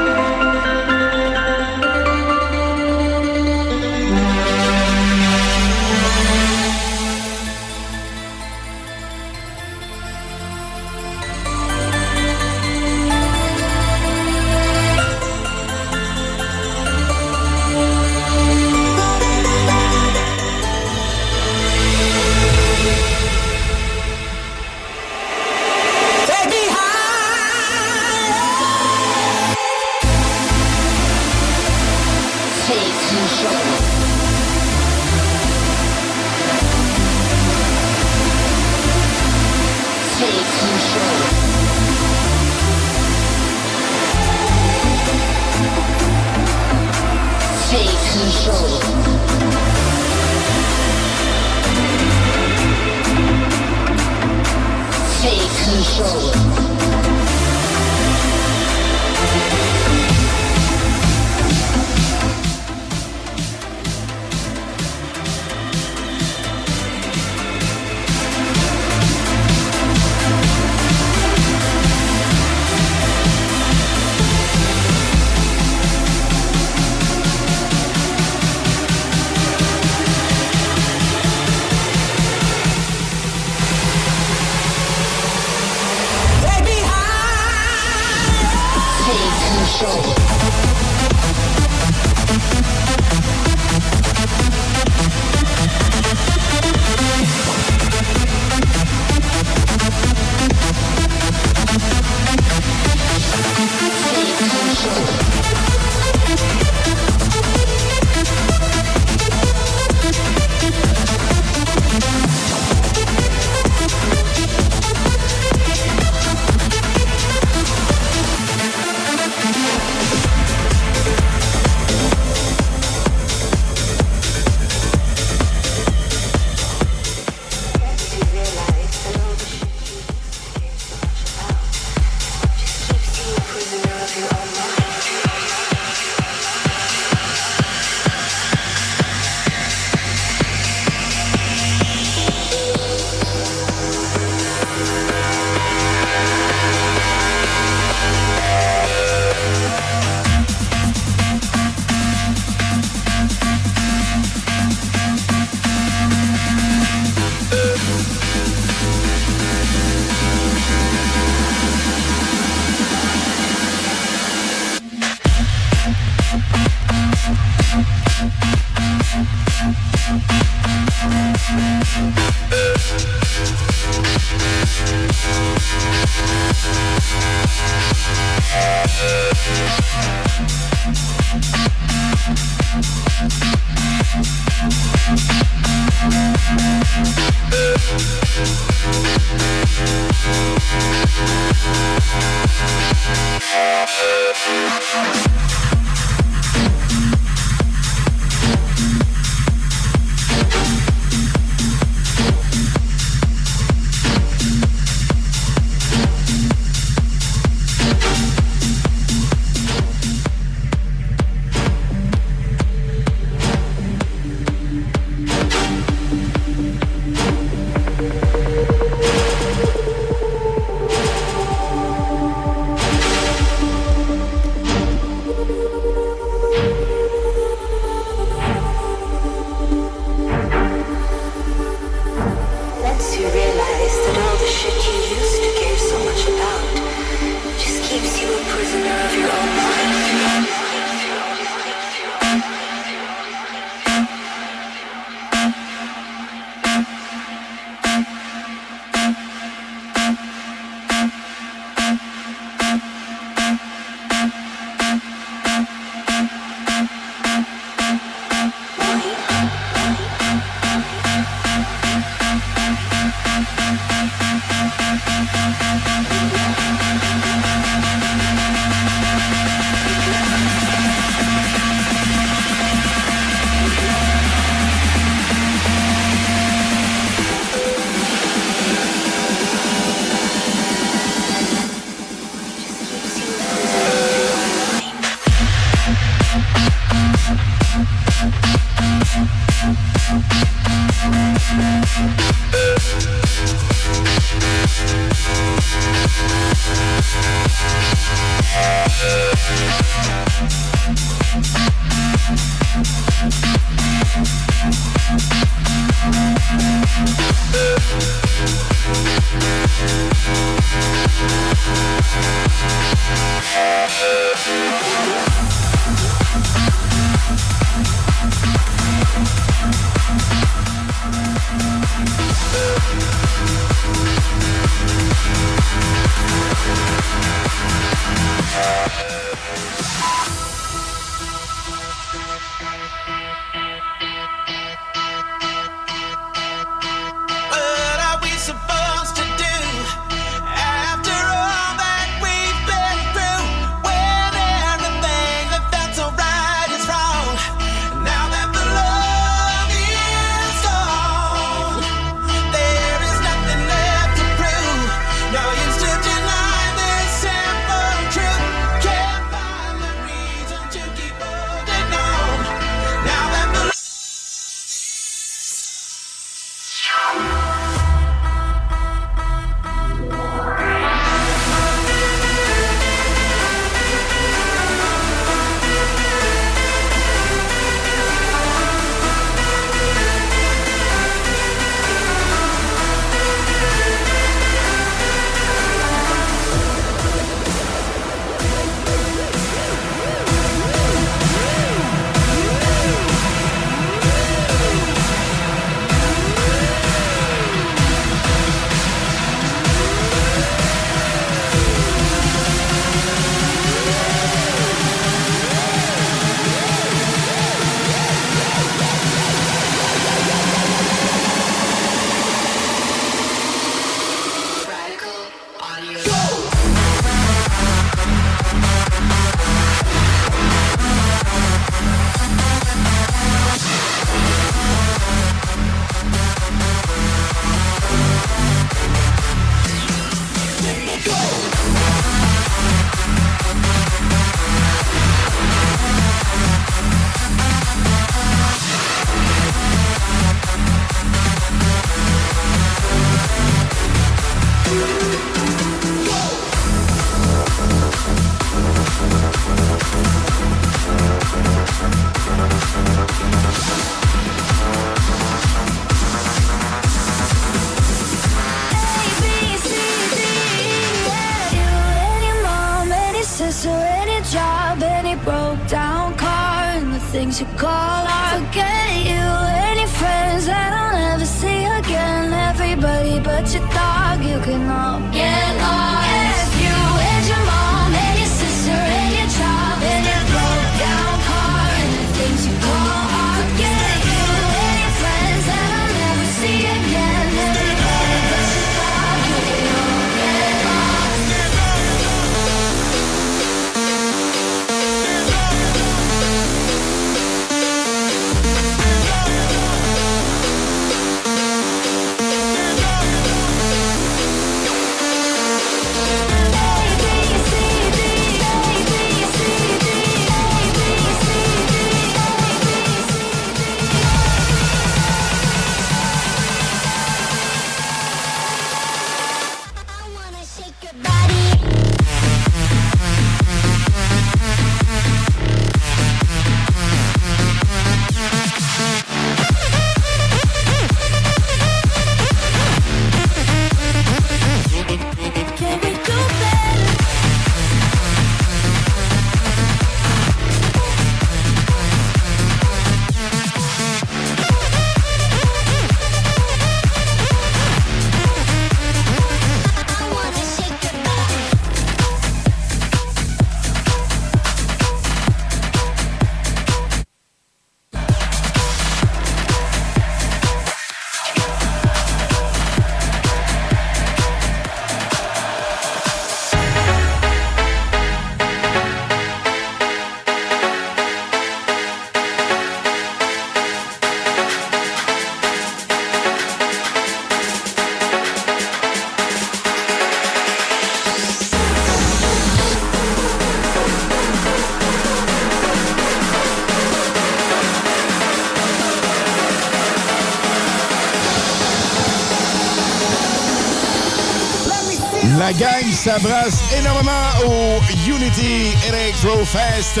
Gang s'abrace énormément au Unity Electro Fest.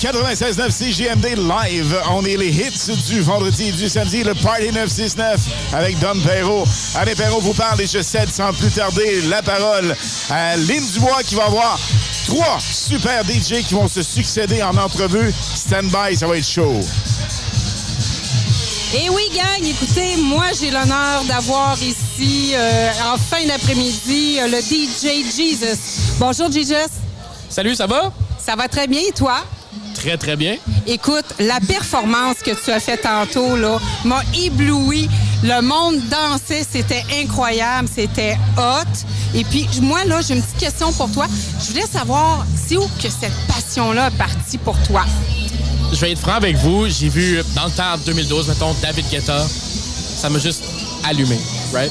96.9 CGMD Live. On est les hits du vendredi et du samedi, le Party 969 avec Don Perrault. Allez, Perrault vous parle et je cède sans plus tarder la parole à Lynn Dubois qui va avoir trois super DJ qui vont se succéder en entrevue. Stand by, ça va être chaud. Et oui, gang, écoutez, moi, j'ai l'honneur d'avoir ici, euh, en fin d'après-midi, euh, le DJ Jesus. Bonjour, Jesus. Salut, ça va? Ça va très bien, et toi? Très, très bien. Écoute, la performance que tu as faite tantôt, là, m'a ébloui. Le monde dansait, c'était incroyable, c'était hot. Et puis, moi, là, j'ai une petite question pour toi. Je voulais savoir, c'est où que cette passion-là est partie pour toi? Je vais être franc avec vous. J'ai vu dans le temps 2012, mettons, David Guetta. Ça m'a juste allumé, right?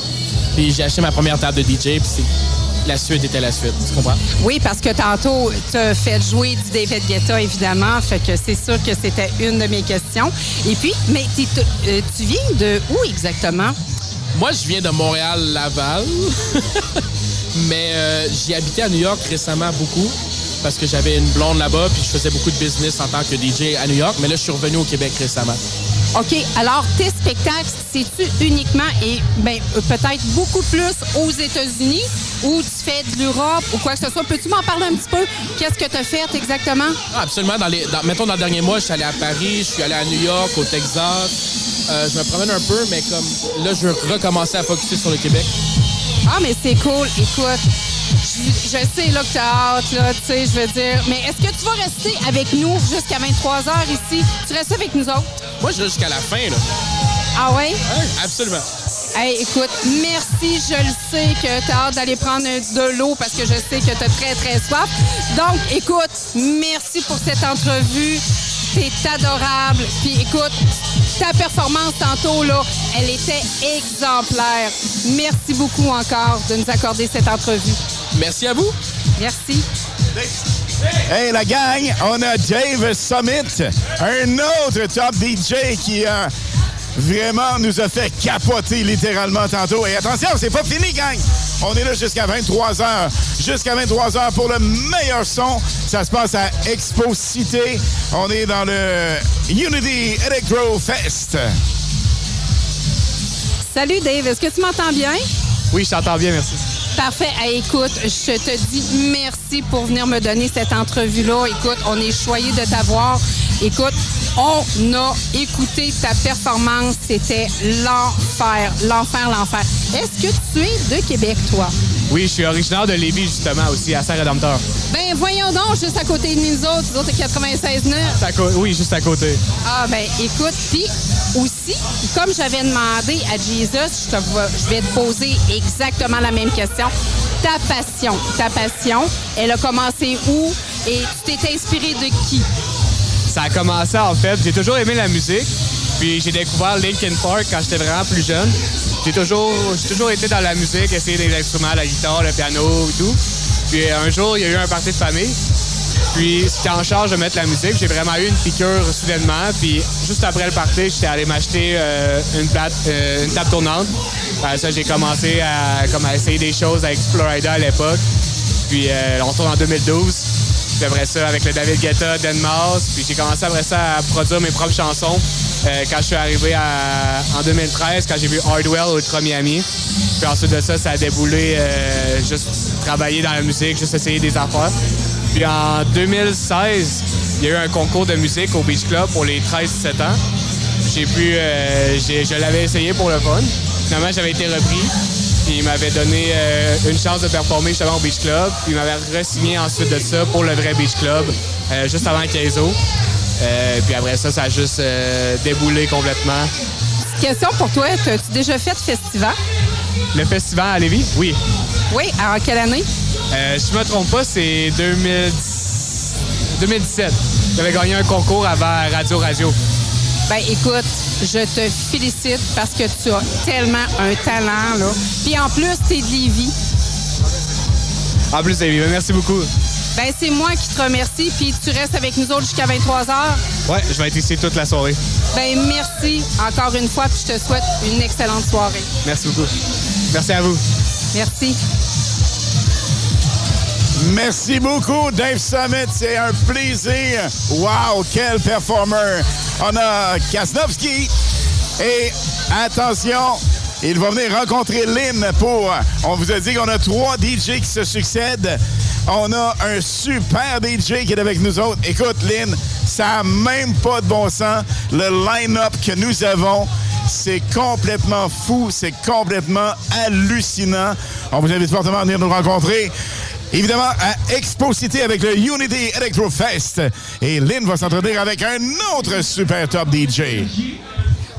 Puis j'ai acheté ma première table de DJ, puis c'est- la suite était la suite. Tu comprends? Oui, parce que tantôt, tu as fait jouer du David Guetta, évidemment. Fait que c'est sûr que c'était une de mes questions. Et puis, mais euh, tu viens de où exactement? Moi, je viens de Montréal-Laval. Mais euh, j'y habitais à New York récemment beaucoup parce que j'avais une blonde là-bas puis je faisais beaucoup de business en tant que DJ à New York. Mais là, je suis revenu au Québec récemment. OK, alors tes spectacles, c'est-tu uniquement et ben, peut-être beaucoup plus aux États-Unis ou tu fais de l'Europe ou quoi que ce soit? Peux-tu m'en parler un petit peu? Qu'est-ce que tu as fait exactement? Ah, absolument. Dans les, dans- mettons, dans le dernier mois, je suis allé à Paris, je suis allé à New York, au Texas. Euh, je me promène un peu, mais comme là, je veux recommencer à focuser sur le Québec. Ah, mais c'est cool. Écoute, je, je sais là, que tu as hâte, là, tu sais, je veux dire. Mais est-ce que tu vas rester avec nous jusqu'à 23 h ici? Tu restes avec nous autres? Moi, je reste jusqu'à la fin, là. Ah ouais? Absolument. Hey, écoute, merci. Je le sais que tu as hâte d'aller prendre de l'eau parce que je sais que tu as très, très soif. Donc, écoute, merci pour cette entrevue. T'es adorable. Puis, écoute, ta performance tantôt, là, elle était exemplaire. Merci beaucoup encore de nous accorder cette entrevue. Merci à vous. Merci. Hey la gang, on a Dave Summit, un autre top DJ qui euh, vraiment nous a fait capoter littéralement tantôt. Et attention, c'est pas fini gang. On est là jusqu'à 23h. Jusqu'à 23h pour le meilleur son. Ça se passe à Expo Cité. On est dans le Unity Electro Fest. Salut, Dave. Est-ce que tu m'entends bien? Oui, je t'entends bien, merci. Parfait. Hey, écoute, je te dis merci pour venir me donner cette entrevue-là. Écoute, on est choyé de t'avoir. Écoute, on a écouté ta performance. C'était l'enfer, l'enfer, l'enfer. Est-ce que tu es de Québec, toi? Oui, je suis originaire de Lévis, justement, aussi, à Saint-Rédempteur. Ben, voyons donc, juste à côté de nous autres, nous autres, 96.9. Oui, juste à côté. Ah, ben, écoute, puis aussi, comme j'avais demandé à Jesus, je, te je vais te poser exactement la même question. Ta passion, ta passion, elle a commencé où? Et tu t'es inspiré de qui? Ça a commencé en fait, j'ai toujours aimé la musique. Puis j'ai découvert Linkin Park quand j'étais vraiment plus jeune. J'ai toujours, j'ai toujours été dans la musique, essayer des instruments, la guitare, le piano et tout. Puis un jour, il y a eu un party de famille. Puis j'étais en charge de mettre la musique. J'ai vraiment eu une piqûre soudainement. Puis juste après le party, j'étais allé m'acheter euh, une, plate, euh, une table tournante. Après ça, j'ai commencé à, comme essayer des choses avec Florida à l'époque. Puis euh, on tourne en 2012. Ça, avec le David Guetta, Denmas. Puis j'ai commencé après ça à produire mes propres chansons. euh, quand je suis arrivé à- en 2013, quand j'ai vu Hardwell Ultra Miami. Puis ensuite de ça, ça a déboulé euh, juste travailler dans la musique, juste essayer des affaires. Puis en 2016, il y a eu un concours de musique au Beach Club pour les 13-17 ans. J'ai pu, euh, je l'avais essayé pour le fun. Finalement, j'avais été repris. Puis il m'avait donné euh, une chance de performer justement au Beach Club. Puis il m'avait re-signé ensuite de ça pour le vrai Beach Club, euh, juste avant Kaizo. Euh, puis après ça, ça a juste déboulé complètement. Petite question pour toi, as-tu déjà fait de festival? Le festival à Lévis? Oui. Oui, en quelle année? Si je me trompe pas, c'est 2010 2017. J'avais gagné un concours avant Radio Radio. Ben écoute, je te félicite parce que tu as tellement un talent, là. Puis en plus, t'es de Lévis. En plus, Lévis, merci beaucoup. Ben c'est moi qui te remercie, puis tu restes avec nous autres jusqu'à 23 heures. Ouais, je vais être ici toute la soirée. Ben merci encore une fois, puis je te souhaite une excellente soirée. Merci beaucoup. Merci à vous. Merci. Merci beaucoup, Dave Summit. C'est un plaisir. Wow, quel performeur. On a Kasnovski. Et attention, il va venir rencontrer Lynn pour. On vous a dit qu'on a trois DJ qui se succèdent. On a un super DJ qui est avec nous autres. Écoute, Lynn, ça n'a même pas de bon sens. Le line-up que nous avons, c'est complètement fou, c'est complètement hallucinant. On vous invite fortement à venir nous rencontrer. Évidemment, à Expo avec le Unity Electro Fest. Et Lynn va s'entretenir avec un autre super top DJ.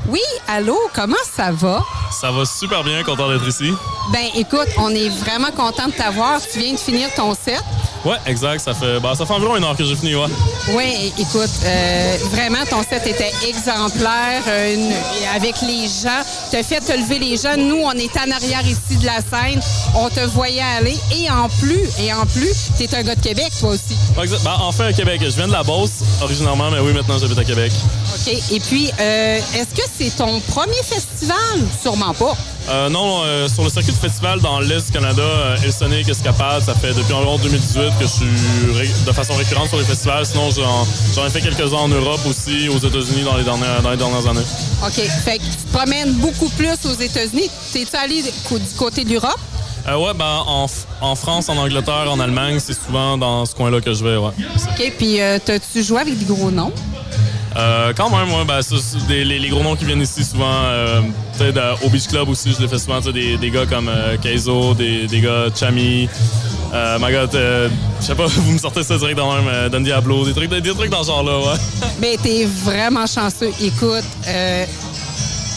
Oui, allô, comment ça va? Ça va super bien, content d'être ici. Ben écoute, on est vraiment content de t'avoir. Tu viens de finir ton set. Ouais, exact. Ça fait, bah, ça fait environ une heure que j'ai fini, ouais. Oui, écoute, euh, vraiment, ton set était exemplaire euh, une- avec les gens. Tu as fait te lever les gens. Nous, on est en arrière ici de la scène. On te voyait aller. Et en plus, et en plus, tu es un gars de Québec, toi aussi. Ouais, exact. Bah, enfin, à Québec. Je viens de la Beauce, originairement, mais oui, maintenant, j'habite à Québec. OK. Et puis, euh, est-ce que c'est ton premier festival? Sûrement pas. Euh, non, euh, sur le circuit de festival dans l'Est du Canada, euh, Elsonic, Escapade, ça fait depuis environ 2018 que je suis de façon récurrente sur les festivals. Sinon, j'en ai fait quelques-uns en Europe aussi, aux États-Unis dans les dernières, dans les dernières années. OK. Fait que tu te promènes beaucoup plus aux États-Unis. T'es-tu allé du côté de l'Europe? Euh, ouais, ben, en France, en Angleterre, en Allemagne, c'est souvent dans ce coin-là que je vais, ouais. OK. Puis, euh, t'as-tu joué avec des gros noms? Euh, quand même, ouais, ben, ça, des- les, gros noms qui viennent ici souvent, euh, peut-être au Beach Club aussi, je les fais souvent, des, des gars comme euh, Keizo, des, gars Chami, euh, my God, euh, je sais pas, vous me sortez ça direct dans même, euh, Don Diablo, des trucs, des, trucs dans ce genre-là, ouais. Ben, t'es vraiment chanceux. Écoute, euh,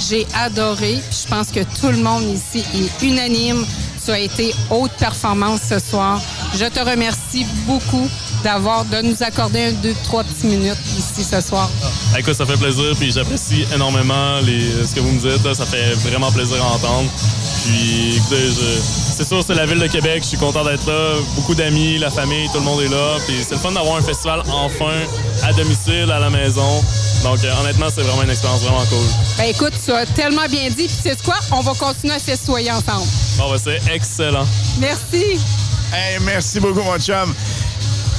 j'ai adoré. Je pense que tout le monde ici est unanime. Tu as été haute performance ce soir. Je te remercie beaucoup d'avoir de nous accorder un, deux, trois petites minutes ici ce soir. Ah, Écoute, ça fait plaisir, puis j'apprécie énormément les, ce que vous me dites, là, ça fait vraiment plaisir à entendre. Puis, écoutez, je- c'est sûr, c'est la ville de Québec, je suis content d'être là. Beaucoup d'amis, la famille, tout le monde est là. Puis c'est le fun d'avoir un festival enfin à domicile, à la maison. Donc, euh, honnêtement, c'est vraiment une expérience vraiment cool. Ben écoute, tu as tellement bien dit. Puis c'est quoi? On va continuer à festoyer ensemble. Bon, ben, c'est excellent. Merci. Hey, merci beaucoup, mon chum.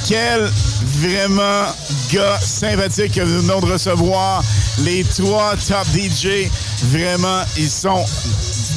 Quel vraiment gars sympathique que nous venons de recevoir. Les trois top DJ, vraiment, ils sont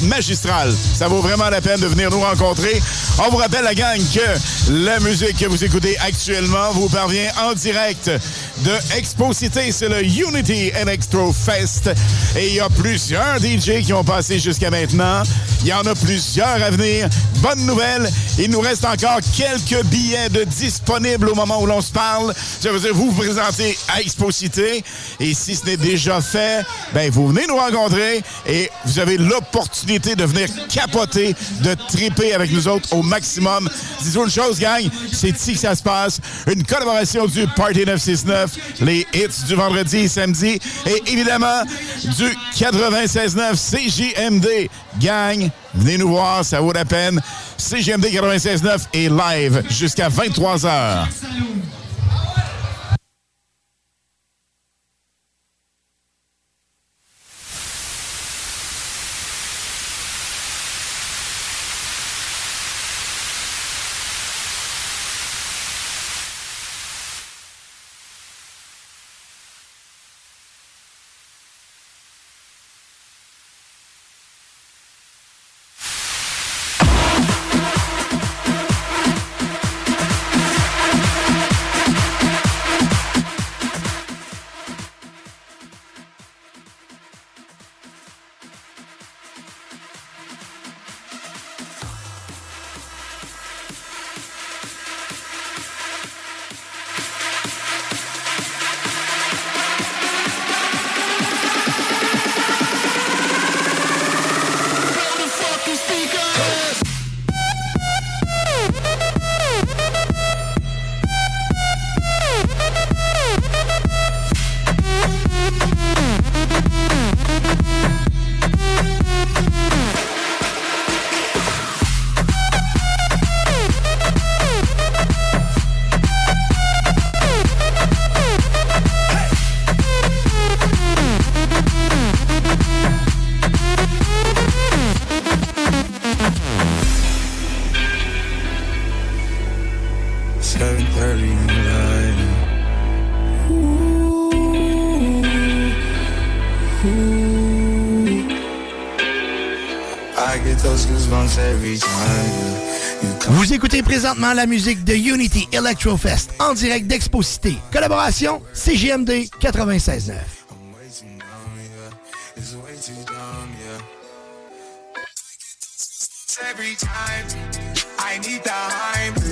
magistrales. Ça vaut vraiment la peine de venir nous rencontrer. On vous rappelle, la gang, que la musique que vous écoutez actuellement vous parvient en direct de Expo Cité. C'est le Unity Electro Fest. Et il y a plusieurs DJ qui ont passé jusqu'à maintenant. Il y en a plusieurs à venir. Bonne nouvelle, il nous reste encore quelques billets de disponibles au moment où l'on se parle. Je veux dire, vous vous présentez à Expo Cité. Et si ce n'est déjà fait, ben vous venez nous rencontrer et vous avez l'opportunité de venir capoter, de triper avec nous autres au maximum. Dis-vous une chose, gang, c'est ici que ça se passe. Une collaboration du Party 969, les hits du vendredi et samedi et évidemment du 96.9 CJMD. Gang, venez nous voir, ça vaut la peine. CJMD 96.9 est live jusqu'à 23 Vous écoutez présentement la musique de Unity Electrofest en direct d'Exposité. Collaboration CGMD 96.9. I need the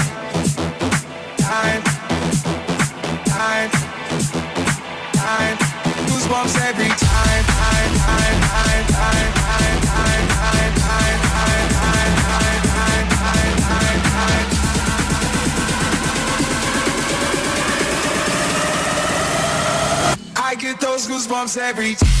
goosebumps every time.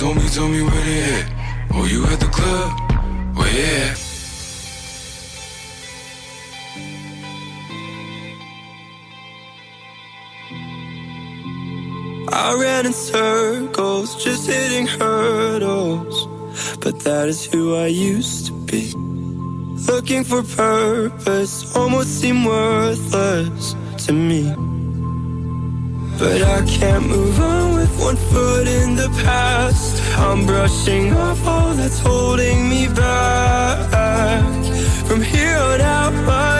hoes, homie, tell me where they at. Oh, you at the club? Where yeah. I ran in circles, just hitting hurdles. But that is who I used to be. Looking for purpose almost seemed worthless to me. But I can't move on with one foot in the past. I'm brushing off all that's holding me back. From here on out my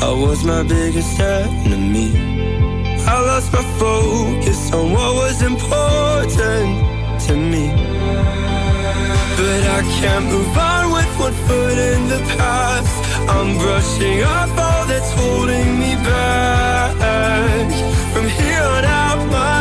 I was my biggest enemy. I lost my focus on what was important to me. But I can't move on with one foot in the past. I'm brushing off all that's holding me back. From here on out, my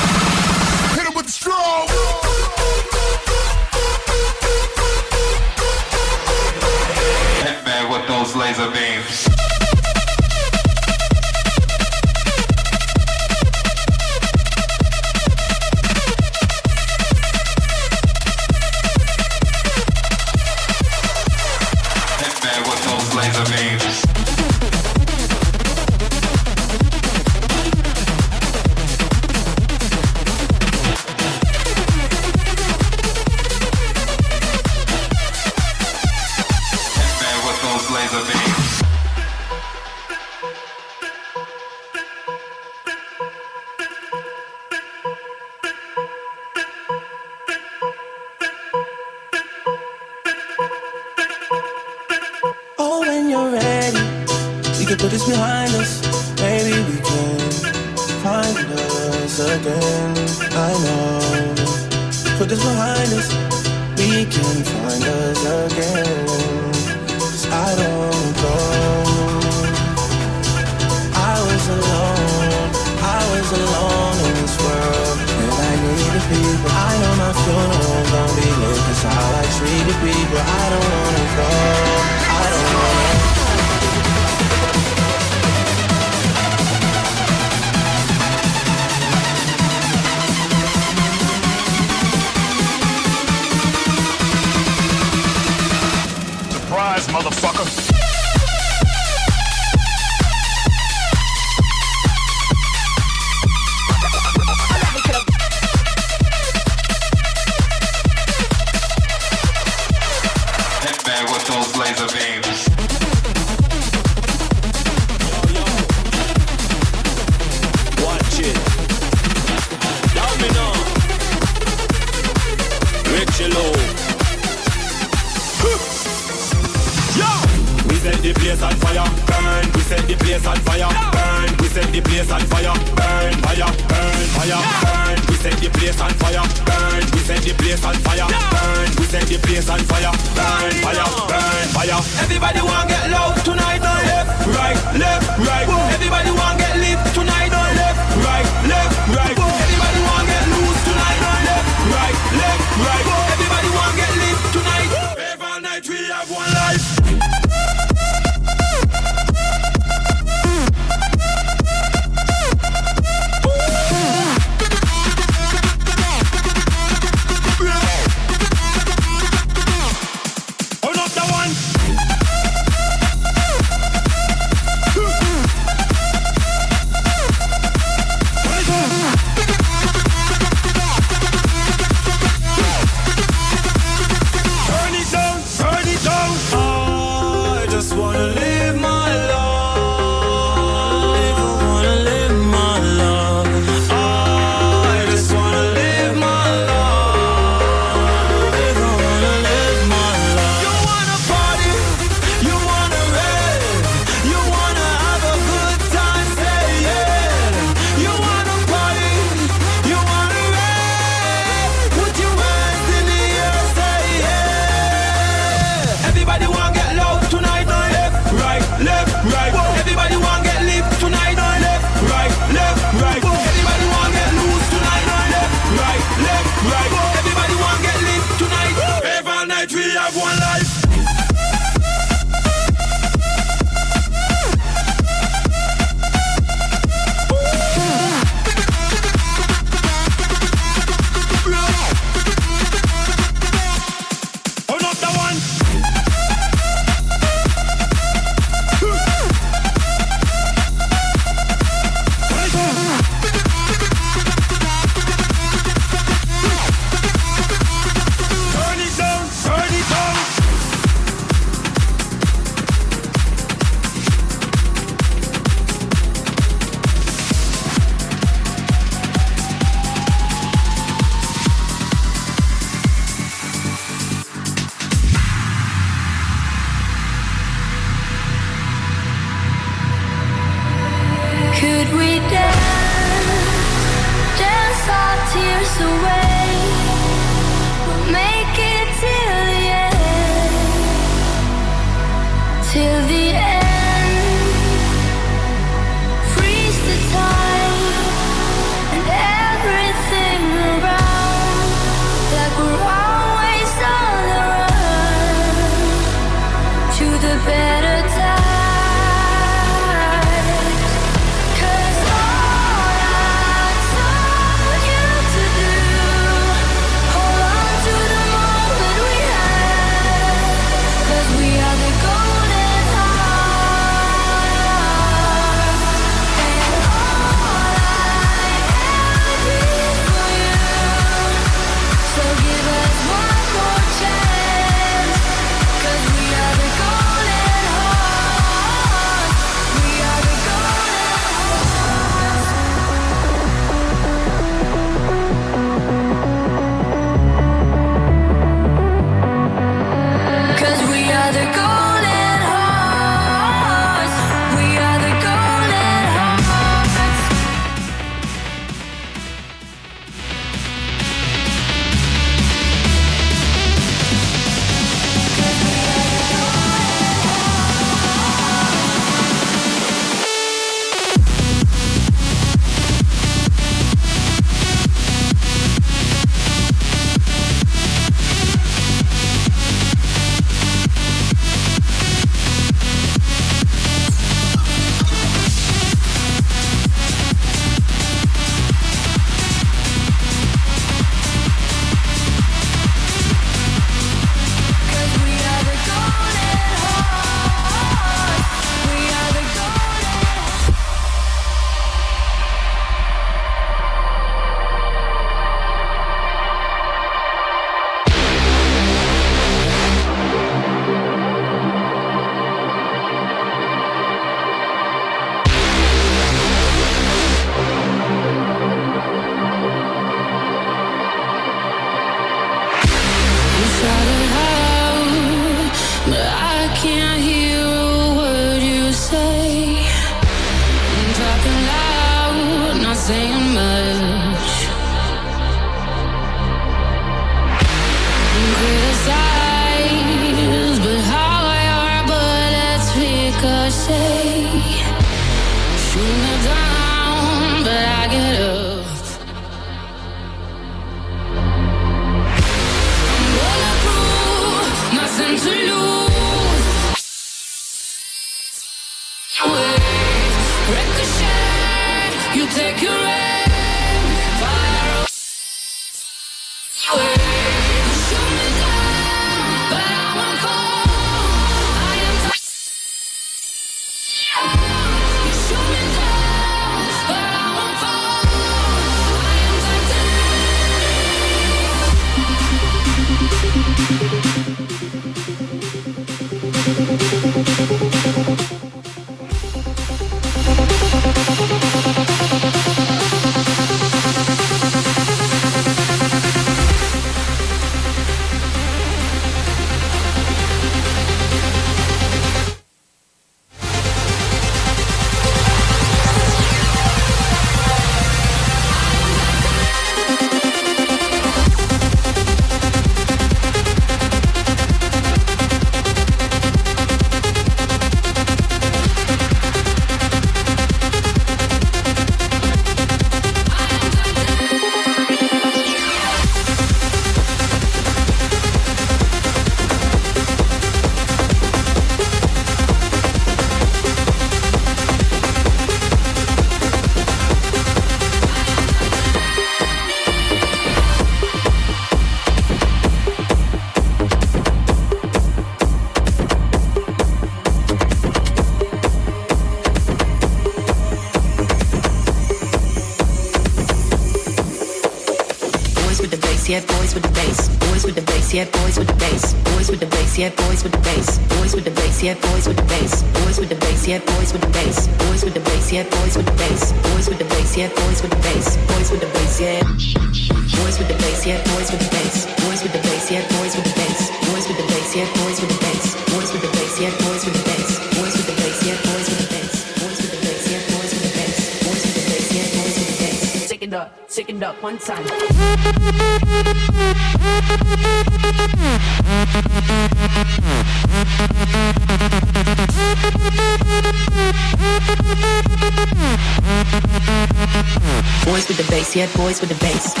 bass, yeah, boys with the bass.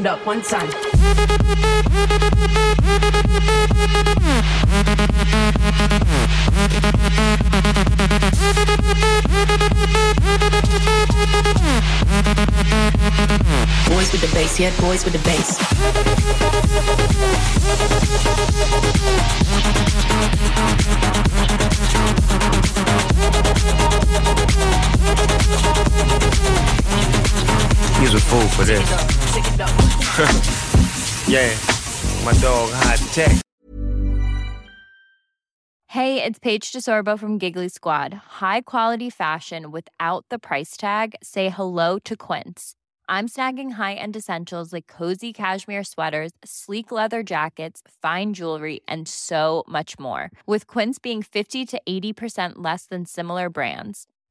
It up one time. Boys with the bass, yeah, boys with the bass. He's a fool for this. yeah, my dog high tech. Hey, it's Paige DeSorbo from Giggly Squad. High quality fashion without the price tag. Say hello to Quince. I'm snagging high-end essentials like cozy cashmere sweaters, sleek leather jackets, fine jewelry, and so much more. With Quince being 50 to 80% less than similar brands.